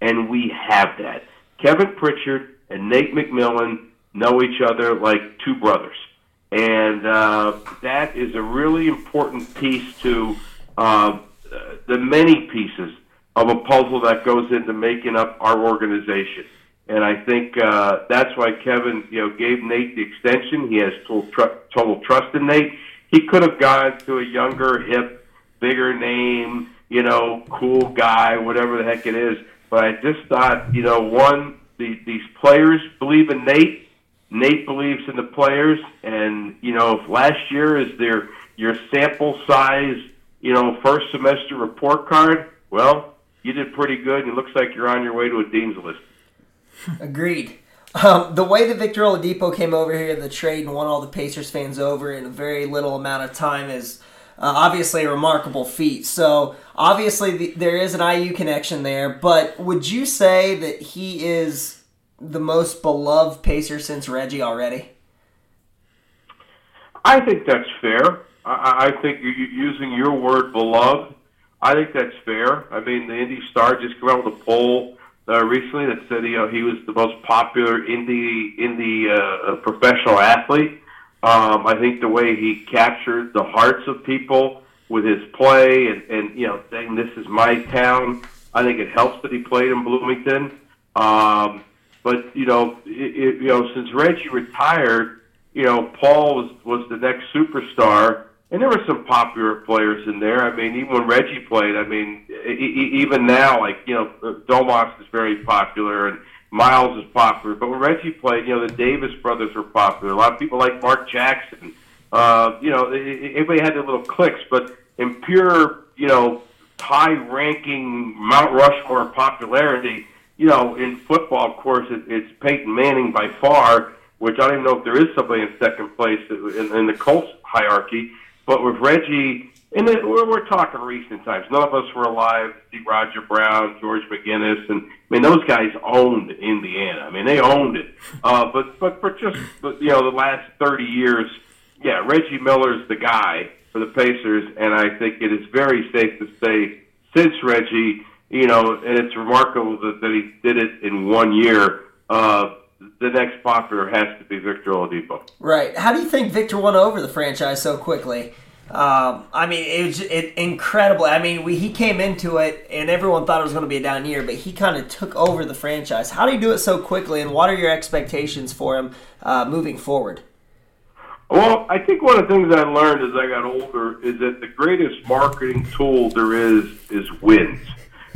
And we have that. Kevin Pritchard and Nate McMillan know each other like two brothers. And uh, that is a really important piece to uh, the many pieces of a puzzle that goes into making up our organization. And I think uh, that's why Kevin, you know, gave Nate the extension. He has total, tr- total trust in Nate. He could have gone to a younger, hip, bigger name, you know, cool guy, whatever the heck it is. But I just thought, you know, one, the, these players believe in Nate. Nate believes in the players, and you know, if last year is their your sample size, you know, first semester report card, well, you did pretty good, and it looks like you're on your way to a dean's list. Agreed. Um, the way that Victor Oladipo came over here, the trade, and won all the Pacers fans over in a very little amount of time is uh, obviously a remarkable feat. So obviously the, there is an IU connection there, but would you say that he is the most beloved Pacer since Reggie already? I think that's fair. I, I think using your word beloved. I think that's fair. I mean, the Indy Star just came out with a poll uh, recently that said you know he was the most popular Indy Indy uh, professional athlete. Um, I think the way he captured the hearts of people with his play and, and you know saying this is my town. I think it helps that he played in Bloomington. Um, but you know, it, it, you know, since Reggie retired, you know, Paul was was the next superstar, and there were some popular players in there. I mean, even when Reggie played, I mean, e- even now, like you know, Domas is very popular and Miles is popular. But when Reggie played, you know, the Davis brothers were popular. A lot of people like Mark Jackson. Uh, you know, everybody had their little clicks, but in pure, you know, high-ranking Mount Rushmore popularity, you know, in football, of course, it, it's Peyton Manning by far, which I don't even know if there is somebody in second place in, in the Colts hierarchy. But with Reggie, and then we're, we're talking recent times. None of us were alive. See Roger Brown, George McGinnis, and I mean those guys owned Indiana. I mean they owned it. Uh, but but for just but you know the last thirty years, yeah, Reggie Miller's the guy for the Pacers, and I think it is very safe to say since Reggie, you know, and it's remarkable that, that he did it in one year. Uh, the next popular has to be Victor Oladipo. Right. How do you think Victor won over the franchise so quickly? Um, I mean, it was it, incredible. I mean, we, he came into it, and everyone thought it was going to be a down year, but he kind of took over the franchise. How do you do it so quickly, and what are your expectations for him uh, moving forward? Well, I think one of the things I learned as I got older is that the greatest marketing tool there is is wins.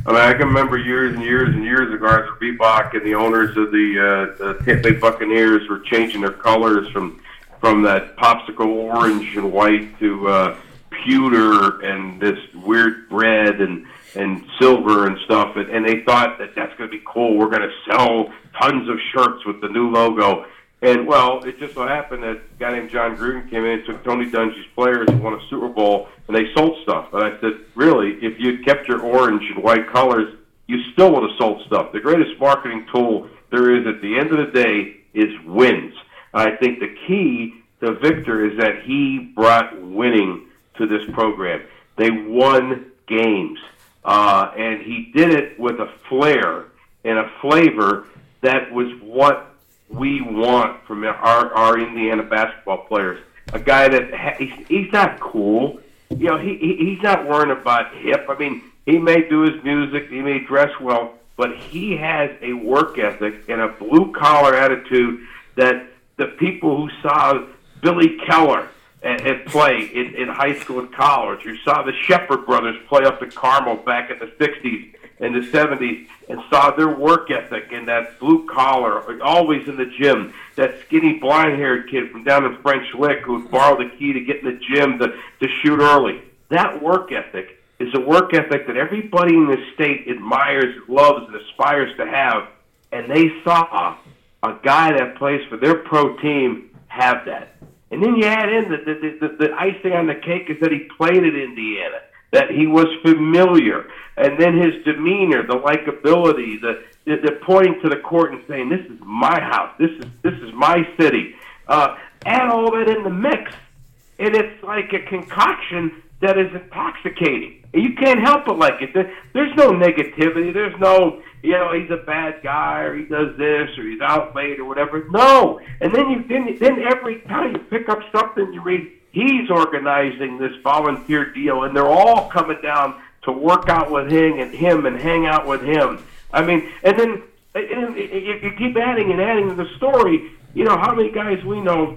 I mean, I can remember years and years and years ago, Arthur Reebok and the owners of the, uh, the Tampa Bay Buccaneers were changing their colors from from that popsicle orange and white to uh, pewter and this weird red and and silver and stuff, and, and they thought that that's going to be cool. We're going to sell tons of shirts with the new logo. And well, it just so happened that a guy named Jon Gruden came in and took Tony Dungy's players and won a Super Bowl, and they sold stuff. And I said, really, if you'd kept your orange and white colors, you still would have sold stuff. The greatest marketing tool there is at the end of the day is wins. I think the key to Victor is that he brought winning to this program. They won games, uh, and he did it with a flair and a flavor that was what we want from our, our Indiana basketball players. A guy that ha- he's, he's not cool. You know, he, he he's not worrying about hip. I mean, he may do his music, he may dress well, but he has a work ethic and a blue collar attitude that the people who saw Billy Keller at, at play in, in high school and college, who saw the Shepherd brothers play up at Carmel back in the '60s and the '70s, and saw their work ethic and that blue collar, always in the gym. That skinny, blind-haired kid from down in French Lick who would borrow the key to get in the gym to to shoot early. That work ethic is a work ethic that everybody in this state admires, loves, and aspires to have. And they saw a guy that plays for their pro team have that. And then you add in the, the, the, the icing on the cake is that he played at Indiana, that he was familiar, and then his demeanor, the likability, the, the, the pointing to the court and saying, "This is my house. This is this is my city." Uh, add all that in the mix, and it's like a concoction that is intoxicating. You can't help but like it. There's no negativity. There's no, you know, he's a bad guy or he does this or he's out late or whatever. No. And then you then then every time you pick up something, you read he's organizing this volunteer deal, and they're all coming down to work out with him and him and hang out with him. I mean, and then and you keep adding and adding to the story. You know how many guys we know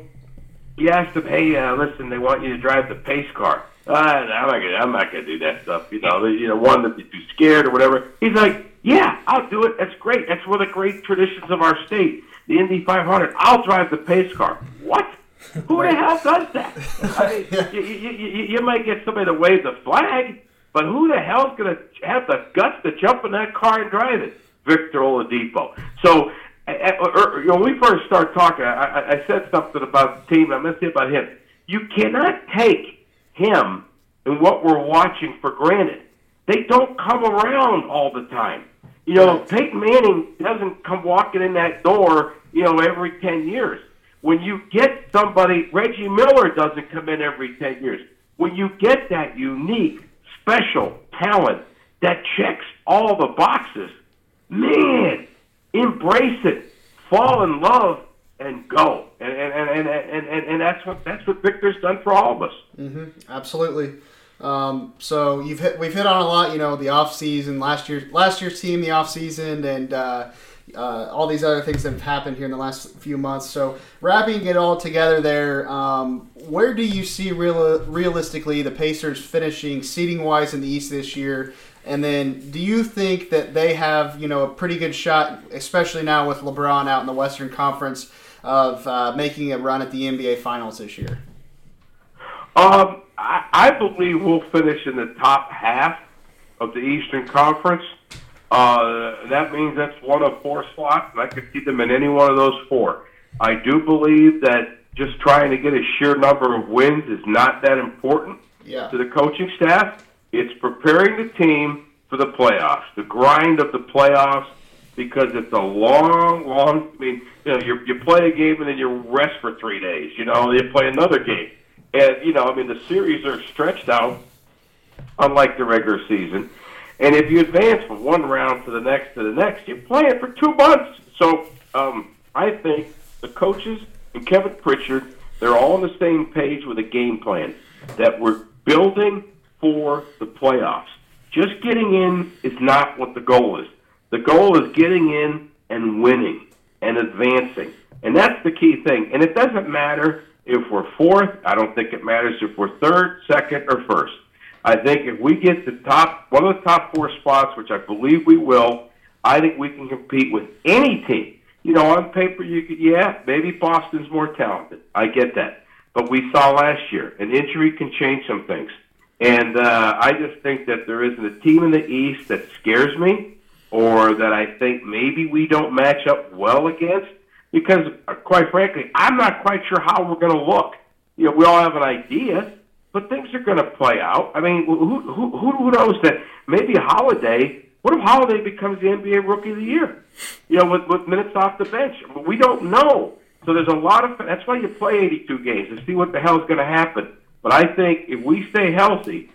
you ask them, hey, uh, listen, they want you to drive the pace car. Uh, I'm not gonna, I'm not gonna do that stuff. You know, you know, one that you're too scared or whatever. He's like, yeah, I'll do it. That's great. That's one of the great traditions of our state, the Indy 500. I'll drive the pace car. What? Who the hell does that? I mean, you, you, you, you might get somebody to wave the flag, but who the hell's gonna have the guts to jump in that car and drive it? Victor Oladipo. So you know, when we first started talking, I, I- I said something about the team. I'm going to say about him. You cannot take him and what we're watching for granted. They don't come around all the time. You know, Peyton Manning doesn't come walking in that door, you know, every 10 years. When you get somebody, Reggie Miller doesn't come in every 10 years. When you get that unique, special talent that checks all the boxes, man, embrace it, fall in love, and go. And and and and and, and, that's what that's what Victor's done for all of us. hmm Absolutely. Um, so you've hit, we've hit on a lot. You know, the off season, last year, last year's team, the off season, and uh, uh, all these other things that have happened here in the last few months. So wrapping it all together, there, um, where do you see real, realistically the Pacers finishing seating wise in the East this year? And then, do you think that they have, you know, a pretty good shot, especially now with LeBron out in the Western Conference, of uh, making a run at the NBA Finals this year? Um, I, I believe we'll finish in the top half of the Eastern Conference. Uh, that means that's one of four slots, and I could see them in any one of those four. I do believe that just trying to get a sheer number of wins is not that important Yeah. to the coaching staff. It's preparing the team for the playoffs, the grind of the playoffs, because it's a long, long. I mean, you know, you you play a game and then you rest for three days. You know, then you play another game, and you know, I mean, the series are stretched out, unlike the regular season. And if you advance from one round to the next to the next, you're playing for two months. So um, I think the coaches and Kevin Pritchard, they're all on the same page with a game plan that we're building for the playoffs. Just getting in is not what the goal is. The goal is getting in and winning and advancing. And that's the key thing. And it doesn't matter if we're fourth. I don't think it matters if we're third, second, or first. I think if we get the top, one of the top four spots, which I believe we will, I think we can compete with any team. You know, on paper, you could, yeah, maybe Boston's more talented. I get that. But we saw last year, an injury can change some things. And uh, I just think that there isn't a team in the East that scares me or that I think maybe we don't match up well against because, uh, quite frankly, I'm not quite sure how we're going to look. You know, we all have an idea, but things are going to play out. I mean, who, who, who, knows that maybe Holiday, what if Holiday becomes the NBA Rookie of the Year? You know, with, with minutes off the bench. We don't know. So there's a lot of, that's why you play 82 games to see what the hell is going to happen. But I think if we stay healthy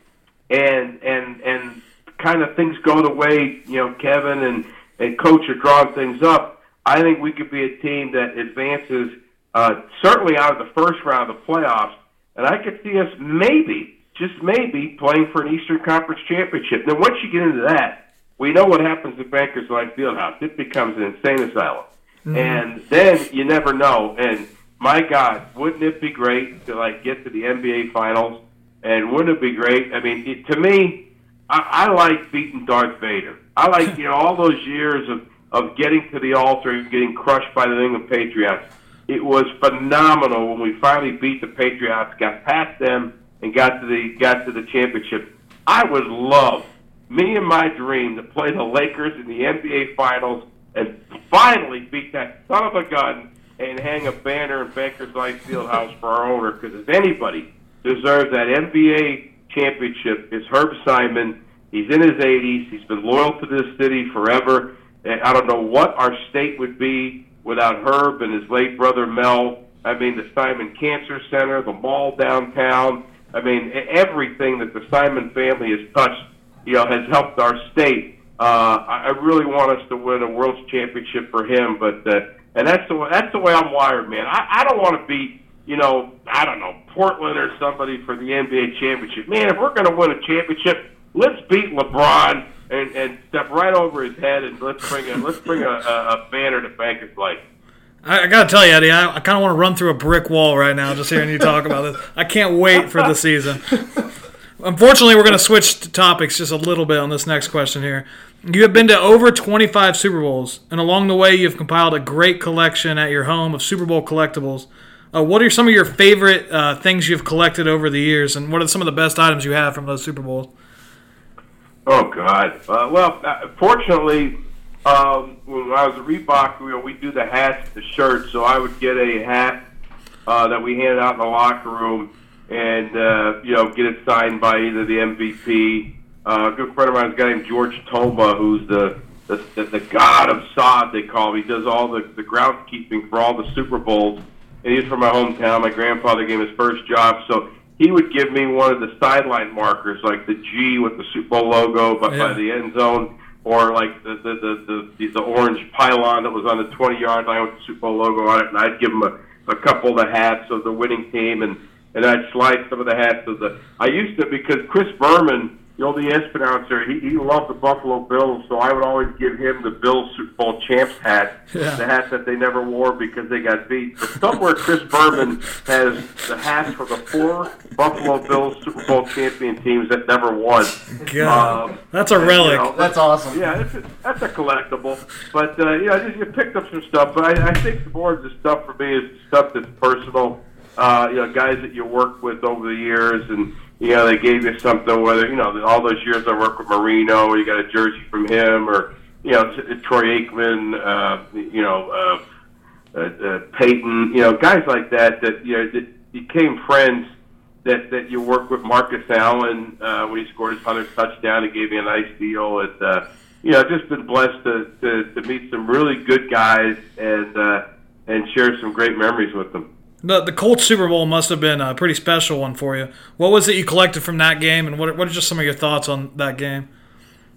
and, and, and kind of things go the way, you know, Kevin and, and coach are drawing things up, I think we could be a team that advances uh, certainly out of the first round of the playoffs. And I could see us maybe, just maybe, playing for an Eastern Conference championship. Now, once you get into that, we know what happens at Bankers Life Fieldhouse. It becomes an insane asylum. Mhm. And then you never know. And my God, wouldn't it be great to like get to the NBA Finals? And wouldn't it be great? I mean, it, to me, I, I like beating Darth Vader. I like you know all those years of of getting to the altar and getting crushed by the New England Patriots. It was phenomenal when we finally beat the Patriots, got past them, and got to the got to the championship. I would love me and my dream to play the Lakers in the NBA Finals and finally beat that son of a gun and hang a banner in Bankers Life Fieldhouse for our owner. Because if anybody deserves that NBA championship, it's Herb Simon. He's in his 80s. He's been loyal to this city forever. And I don't know what our state would be without Herb and his late brother Mel. I mean, the Simon Cancer Center, the mall downtown. I mean, everything that the Simon family has touched, you know, has helped our state. Uh, I really want us to win a world's championship for him, but uh, and that's the way, that's the way I'm wired, man. I, I don't want to beat, you know, I don't know, Portland or somebody for the NBA championship. Man, if we're going to win a championship, let's beat LeBron and, and step right over his head and let's bring a let's bring a, a, a banner to Bankers Life. I, I gotta tell you, Eddie, I, I kind of want to run through a brick wall right now just hearing you talk about this. I can't wait for the season. Unfortunately, we're going to switch to topics just a little bit on this next question here. You have been to over 25 Super Bowls, and along the way, you've compiled a great collection at your home of Super Bowl collectibles. Uh, what are some of your favorite uh, things you've collected over the years, and what are some of the best items you have from those Super Bowls? Oh God. Uh, well, uh, fortunately, um, when I was at Reebok, you know, we do the hats, the shirts. So I would get a hat uh, that we handed out in the locker room, and uh, you know, get it signed by either the MVP. Uh, a good friend of mine a guy named George Toma, who's the the, the, the god of sod. They call him. He does all the the groundskeeping for all the Super Bowls, and he's from my hometown. My grandfather gave him his first job, so he would give me one of the sideline markers, like the G with the Super Bowl logo, but by the end zone, or like the the, the the the orange pylon that was on the 20 yard line with the Super Bowl logo on it, and I'd give him a, a couple of the hats of the winning team, and and I'd slide some of the hats of the. I used to because Chris Berman, the old ES announcer, he, he loved the Buffalo Bills, so I would always give him the Bills Super Bowl champs hat, Yeah. the hat that they never wore because they got beat. But somewhere Chris Berman has the hats for the four Buffalo Bills Super Bowl champion teams that never won. God, Um, that's a and, relic. you know, That's awesome. yeah, it's a, that's a collectible. But uh, you know, I just you picked up some stuff. But I, I think more of the stuff for me is stuff that's personal. Uh, you know, guys that you work with over the years, and you know they gave you something. Whether you know all those years I worked with Marino, you got a jersey from him, or you know Troy Aikman, uh, you know uh, uh, uh, Peyton, you know guys like that that you know that became friends that that you work with Marcus Allen uh, when he scored his hundredth touchdown. He gave me a nice deal. It, uh, you know, just been blessed to, to, to meet some really good guys and uh, and share some great memories with them. The the Colts Super Bowl must have been a pretty special one for you. What was it you collected from that game, and what what are just some of your thoughts on that game?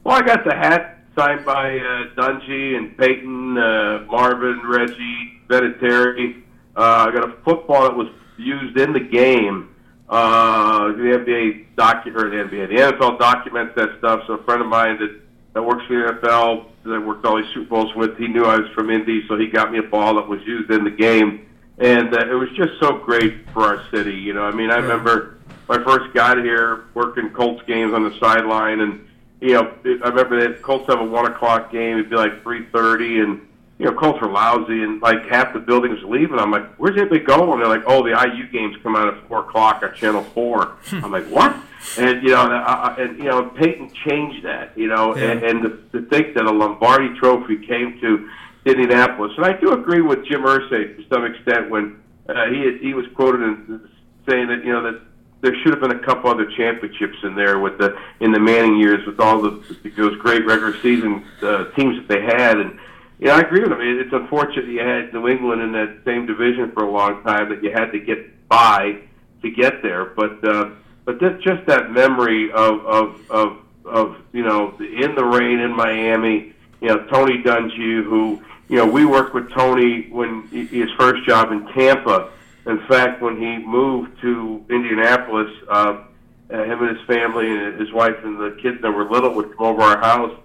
Well, I got the hat signed by uh, Dungy and Peyton, uh, Marvin, Reggie, Vinatieri. Uh, I got a football that was used in the game. Uh, the NBA docu or the NBA, the NFL documents that stuff. So a friend of mine that that works for the NFL, that I worked all these Super Bowls with, he knew I was from Indy, so he got me a ball that was used in the game, and uh, it was just so great for our city. You know, I mean, I remember when I first got here working Colts games on the sideline, and you know, I remember that Colts have a one o'clock game. It'd be like three thirty, and you know, Colts were lousy, and like half the building was leaving. I'm like, "Where's everybody going?" They're like, "Oh, the IU games come out at four o'clock on Channel 4. I'm like, "What?" And you know, and, uh, and you know, Peyton changed that. You know, and, and to, to think that a Lombardi Trophy came to Indianapolis, and I do agree with Jim Irsay to some extent when uh, he he was quoted in saying that you know that there should have been a couple other championships in there with the in the Manning years with all the those great regular season uh, teams that they had and. You know, I agree with him. It- It's unfortunate you had New England in that same division for a long time that you had to get by to get there. But uh, but that's just that memory of of of of you know in the rain in Miami. You know, Tony Dungy, who you know we worked with Tony when he, his first job in Tampa. In fact, when he moved to Indianapolis, uh, uh, him and his family and his wife and the kids that were little would come over our house,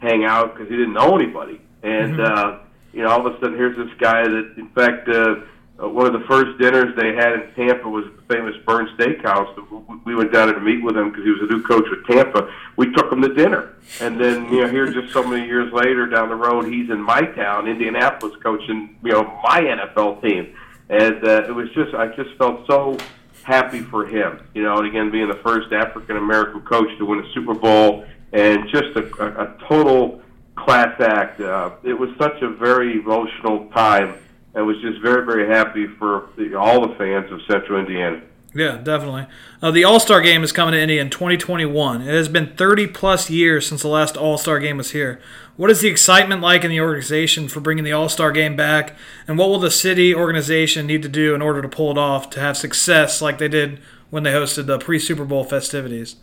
hang out because he didn't know anybody. And uh, you know, all of a sudden, here's this guy that, in fact, uh, uh, one of the first dinners they had in Tampa was the famous Bern's Steakhouse. We- We went down there to meet with him because he was a new coach with Tampa. We took him to dinner, and then you know, here just so many years later down the road, he's in my town, Indianapolis, coaching you know my NFL team, and uh, it was just I just felt so happy for him. You know, and again, being the first African American coach to win a Super Bowl and just a, a, a total class act. Uh, it was such a very emotional time. And was just very, very happy for the, all the fans of Central Indiana. Yeah, definitely. Uh, the All Star game is coming to Indy in 2021. It has been 30 plus years since the last All Star game was here. What is the excitement like in the organization for bringing the All Star game back? And what will the city organization need to do in order to pull it off to have success like they did when they hosted the pre Super Bowl festivities?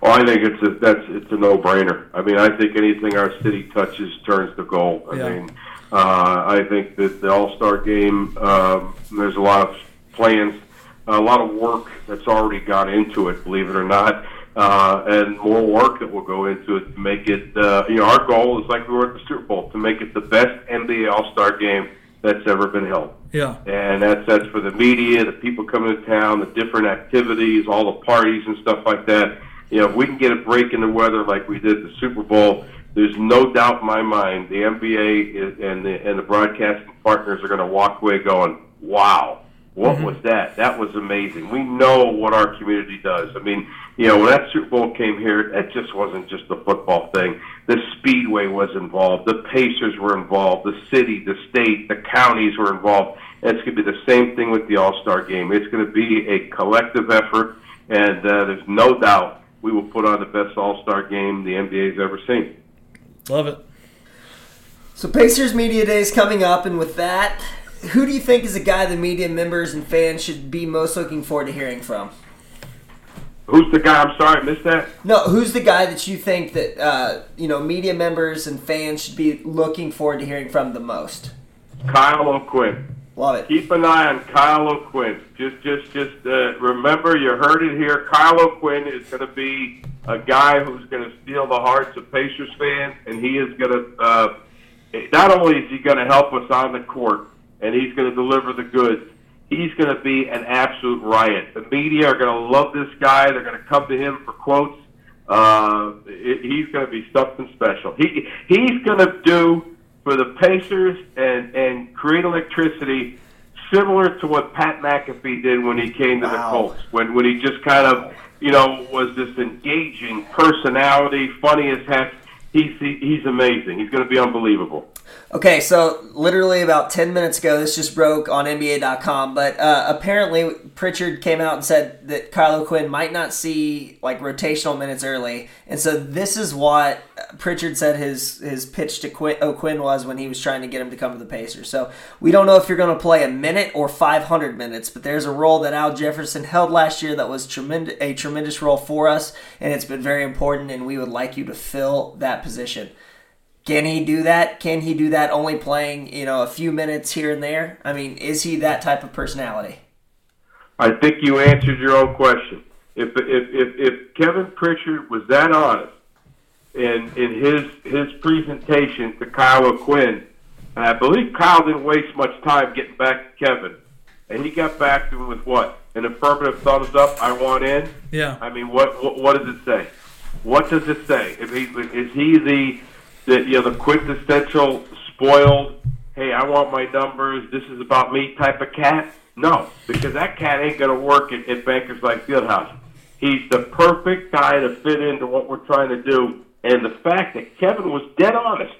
Well, I think it's a that's it's a no brainer. I mean, I think anything our city touches turns to gold. I Yeah. mean, uh, I think that the All Star game. Um, there's a lot of plans, a lot of work that's already gone into it. Believe it or not. Uh, and more work that will go into it to make it, uh, you know, our goal is like we were at the Super Bowl to make it the best NBA All Star game that's ever been held Yeah. and that's that's for the media, the people coming to town, the different activities, all the parties and stuff like that. You know, if we can get a break in the weather like we did the Super Bowl, there's no doubt in my mind the NBA is, and the and the broadcasting partners are going to walk away going, "Wow, what was that? That was amazing." We know what our community does. I mean, you know, when that Super Bowl came here, that just wasn't just the football thing. The Speedway was involved. The Pacers were involved. The city, the state, the counties were involved. And it's going to be the same thing with the All Star game. It's going to be a collective effort, and uh, there's no doubt we will put on the best All Star game the NBA's ever seen. Love it. So Pacers Media Day is coming up, and with that, who do you think is a guy the media members and fans should be most looking forward to hearing from? Who's the guy? I'm sorry, I missed that. No, who's the guy that you think that uh, you know media members and fans should be looking forward to hearing from the most? Kyle O'Quinn. Love it. Keep an eye on Kyle O'Quinn. Just, just, just uh, remember, you heard it here. Kyle O'Quinn is going to be a guy who's going to steal the hearts of Pacers fans, and he is going to. Uh, not only is he going to help us on the court, and he's going to deliver the goods. He's going to be an absolute riot. The media are going to love this guy. They're going to come to him for quotes. Uh, it, he's going to be something special. He he's going to do for the Pacers and and create electricity similar to what Pat McAfee did when he came to the Colts. When when he just kind of you know was this engaging personality, funny as heck. He's he, he's amazing. He's going to be unbelievable. Okay, so literally about 10 minutes ago, this just broke on NBA.com, but uh, apparently Pritchard came out and said that Kyle Quinn might not see like rotational minutes early. And so this is what Pritchard said his, his pitch to Quinn, O'Quinn was when he was trying to get him to come to the Pacers. So we don't know if you're going to play a minute or 500 minutes, but there's a role that Al Jefferson held last year that was a tremendous role for us, and it's been very important, and we would like you to fill that position. Can he do that? Can he do that only playing, you know, a few minutes here and there? I mean, is he that type of personality? I think you answered your own question. If if if, if Kevin Pritchard was that honest in in his his presentation to Kyle O'Quinn, and I believe Kyle didn't waste much time getting back to Kevin, and he got back to him with what an affirmative thumbs up. I want in. Yeah. I mean, what what, what does it say? What does it say? If he, is he the the you know the quintessential spoiled? Hey, I want my numbers. This is about me type of cat. No, because that cat ain't going to work at, at Bankers Life Fieldhouse. He's the perfect guy to fit into what we're trying to do. And the fact that Kevin was dead honest,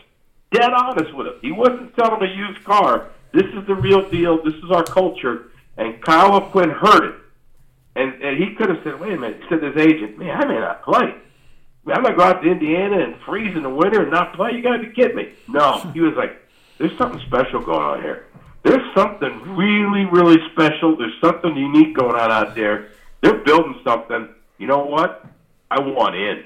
dead honest with him. He wasn't selling a used car. This is the real deal. This is our culture. And Kyle Quinn heard it. And, and he could have said, wait a minute, he said to his agent, man, I may not play. I'm going to go out to Indiana and freeze in the winter and not play. You got to be kidding me. No, he was like, there's something special going on here. There's something really, really special. There's something unique going on out there. They're building something. You know what? I want in.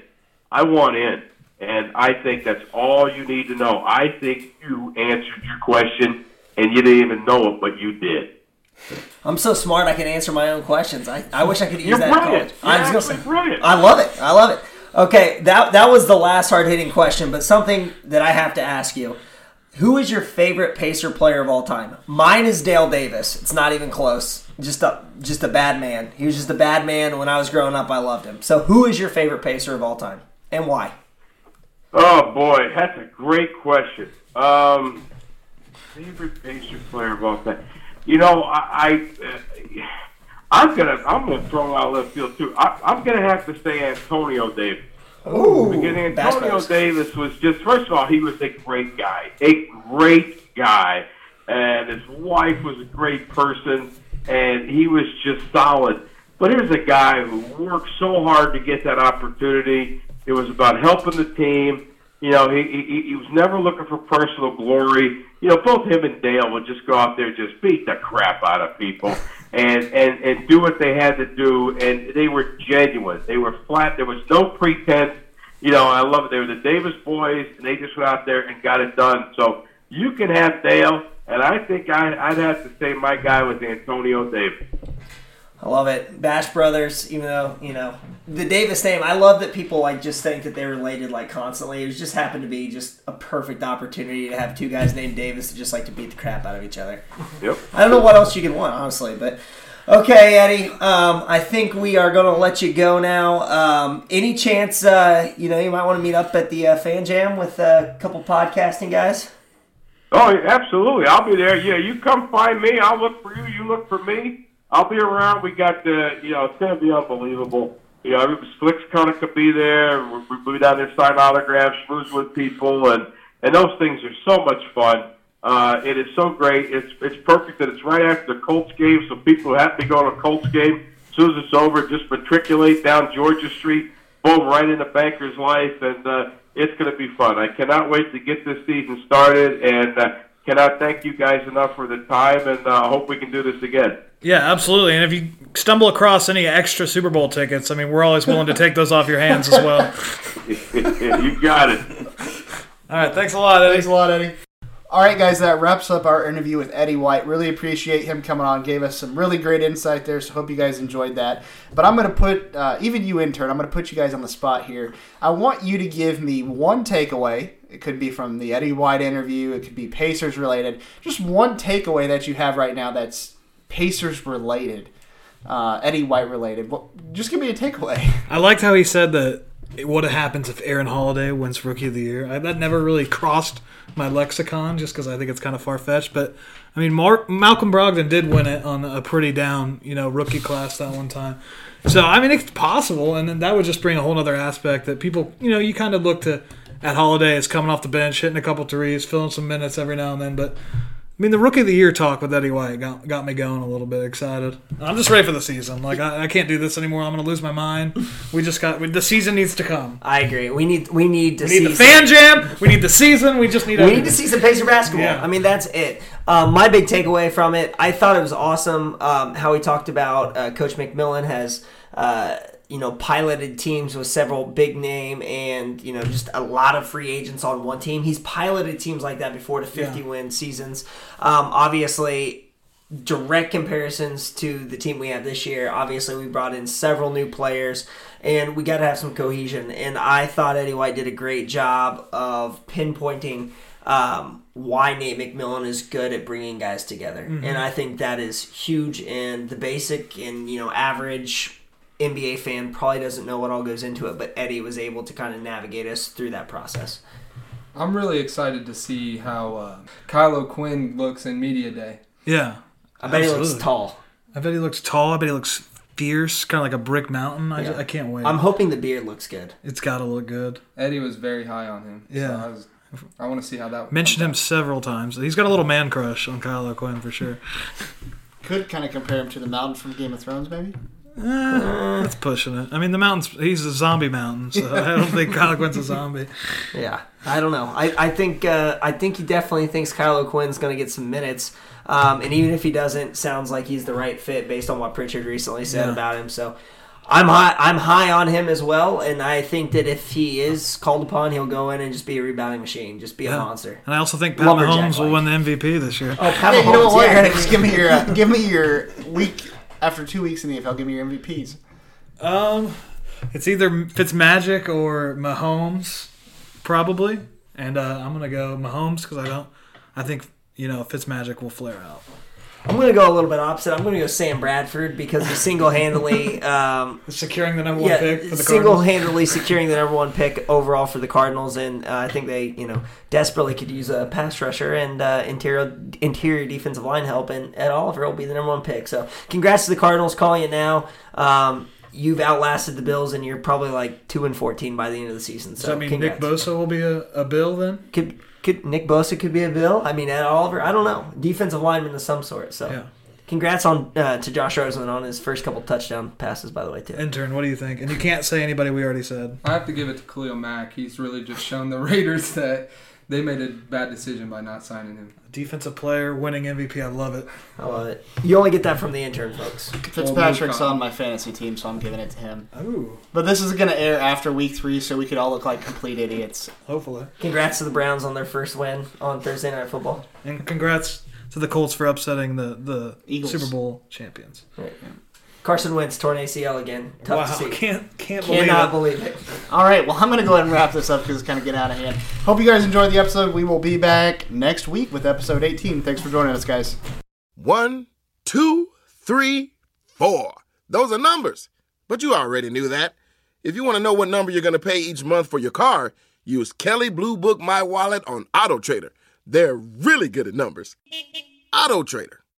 I want in. And I think that's all you need to know. I think you answered your question, and you didn't even know it, but you did. I'm so smart I can answer my own questions. I, I wish I could use You're that in brilliant. college. You're was gonna absolutely brilliant. I love it. I love it. Okay, that that was the last hard hitting question, but something that I have to ask you. Who is your favorite Pacer player of all time? Mine is Dale Davis. It's not even close. Just a just a bad man. He was just a bad man. When I was growing up, I loved him. So, who is your favorite Pacer of all time, and why? Oh boy, that's a great question. Um, favorite Pacer player of all time. You know, I I, uh, I'm gonna I'm gonna throw out left field too. I, I'm gonna have to say Antonio Davis. Ooh, Because Antonio. Davis was just first of all he was a great guy, a great guy, and his wife was a great person, and he was just solid. But here's a guy who worked so hard to get that opportunity. It was about helping the team. You know, he, he he was never looking for personal glory. You know, both him and Dale would just go out there and just beat the crap out of people and and and do what they had to do. And they were genuine. They were flat. There was no pretense. You know, I love it. They were the Davis boys, and they just went out there and got it done. So you can have Dale, and I think I, I'd have to say my guy was Antonio Davis. I love it. Bash Brothers, even though, you know, the Davis name, I love that people like just think that they're related like constantly. It was just happened to be just a perfect opportunity to have two guys named Davis that just like to beat the crap out of each other. Yep. I don't know what else you can want, honestly, but okay, Eddie. Um, I think we are going to let you go now. Um, any chance, uh, you know, you might want to meet up at the uh, Fan Jam with a couple podcasting guys? Oh, absolutely. I'll be there. Yeah, you come find me. I'll look for you. You look for me. I'll be around. We got the, you know, it's going to be unbelievable. You know, Slick's kind of could be there. We'll be down there sign autographs, schmooze with people, and and those things are so much fun. Uh, it is so great. It's it's perfect that it's right after the Colts game, so people who have to go to a Colts game, as soon as it's over, just matriculate down Georgia Street, boom, right into Bankers Life, and uh, it's going to be fun. I cannot wait to get this season started, and uh, cannot thank you guys enough for the time, and uh, hope we can do this again. Yeah, absolutely. And if you stumble across any extra Super Bowl tickets, I mean, we're always willing to take those off your hands as well. you got it. All right, thanks a lot, Eddie. Thanks a lot, Eddie. All right, guys, that wraps up our interview with Eddie White. Really appreciate him coming on. Gave us some really great insight there, so hope you guys enjoyed that. But I'm going to put, uh, even you intern, I'm going to put you guys on the spot here. I want you to give me one takeaway. It could be from the Eddie White interview, it could be Pacers related. Just one takeaway that you have right now that's Pacers related, uh, Eddie White related. Well, just give me a takeaway. I liked how he said that what happens if Aaron Holiday wins Rookie of the Year. I, that never really crossed my lexicon just because I think it's kind of far fetched. But I mean, Mark, Malcolm Brogdon did win it on a pretty down, you know, rookie class that one time. So I mean, it's possible, and then that would just bring a whole other aspect that people, you know, you kind of look to at Holiday as coming off the bench, hitting a couple threes, filling some minutes every now and then, but. I mean, the rookie of the year talk with Eddie White got, got me going a little bit excited. I'm just ready for the season. Like I, I can't do this anymore. I'm going to lose my mind. We just got we, the season needs to come. I agree. We need we need to We need the fan jam. We need the season. We just need. We need everything. to see some Pacer basketball. Yeah. I mean, that's it. Um, my big takeaway from it, I thought it was awesome um, how he talked about uh, Coach McMillan has, uh, you know, piloted teams with several big name and you know just a lot of free agents on one team. He's piloted teams like that before to 50 Yeah. win seasons. Um, obviously, direct comparisons to the team we have this year. Obviously, we brought in several new players, and we got to have some cohesion. And I thought Eddie White did a great job of pinpointing um, why Nate McMillan is good at bringing guys together. Mhm. And I think that is huge. And the basic and you know average. NBA fan probably doesn't know what all goes into it, but Eddie was able to kind of navigate us through that process. I'm really excited to see how uh, Kyle O'Quinn looks in media day. Yeah, I bet he looks tall. I bet he looks tall. I bet he looks fierce, kind of like a brick mountain. I, Yeah. just, I can't wait. I'm hoping the beard looks good. It's got to look good. Eddie was very high on him. so Yeah. I, was, I want to see how that works. Mentioned him several times. He's got a little man crush on Kyle O'Quinn for sure. Could kind of compare him to the mountain from Game of Thrones, maybe. Eh, that's pushing it. I mean, the mountain's he's a zombie mountain, so I don't think Kyle O'Quinn's a zombie. Yeah, I don't know. I, I think uh, I think he definitely thinks Kyle O'Quinn's going to get some minutes, um, and even if he doesn't, sounds like he's the right fit based on what Pritchard recently said Yeah. about him. So. I'm high. I'm high on him as well, and I think that if he is called upon, he'll go in and just be a rebounding machine, just be a Yeah. monster. And I also think Pat Lumberjack Mahomes will win the MVP this year. Oh, Pat Yeah, you know what? yeah. Just give me your uh, give me your week after two weeks in the NFL. Give me your MVPs. Um, it's either Fitzmagic or Mahomes, probably. And uh, I'm gonna go Mahomes because I don't. I think you know Fitzmagic will flare out. I'm going to go a little bit opposite. I'm going to go Sam Bradford because he single-handedly um, securing the number one yeah, pick for single-handedly securing the number one pick overall for the Cardinals, and uh, I think they, you know, desperately could use a pass rusher and uh, interior interior defensive line help, and Ed Oliver will be the number one pick. So, congrats to the Cardinals calling it now. Um, you've outlasted the Bills, and you're probably like two and fourteen by the end of the season. So, Does that mean congrats. Nick Bosa will be a, a Bill then? Could could Nick Bosa could be a Bill? I mean, Ed Oliver. I don't know. Defensive lineman of some sort. So, Yeah. congrats on uh, to Josh Rosen on his first couple touchdown passes. By the way, too. Intern, what do you think? And you can't say anybody we already said. I have to give it to Khalil Mack. He's really just shown the Raiders that they made a bad decision by not signing him. Defensive player, winning MVP. I love it. I love it. You only get that from the intern, folks. Fitzpatrick's on my fantasy team, so I'm giving it to him. Ooh. But this is going to air after week three, so we could all look like complete idiots. Hopefully. Congrats to the Browns on their first win on Thursday Night Football. And congrats to the Colts for upsetting the, the Eagles. Super Bowl champions. Carson Wentz torn ACL again. Tough wow, to see. can't can't believe Cannot it. believe it. All right, well, I'm going to go ahead and wrap this up because it's kind of getting out of hand. Hope you guys enjoyed the episode. We will be back next week with episode 18. Thanks for joining us, guys. One, two, three, four. Those are numbers. But you already knew that. If you want to know what number you're going to pay each month for your car, use Kelley Blue Book My Wallet on Auto Trader. They're really good at numbers. Auto Trader.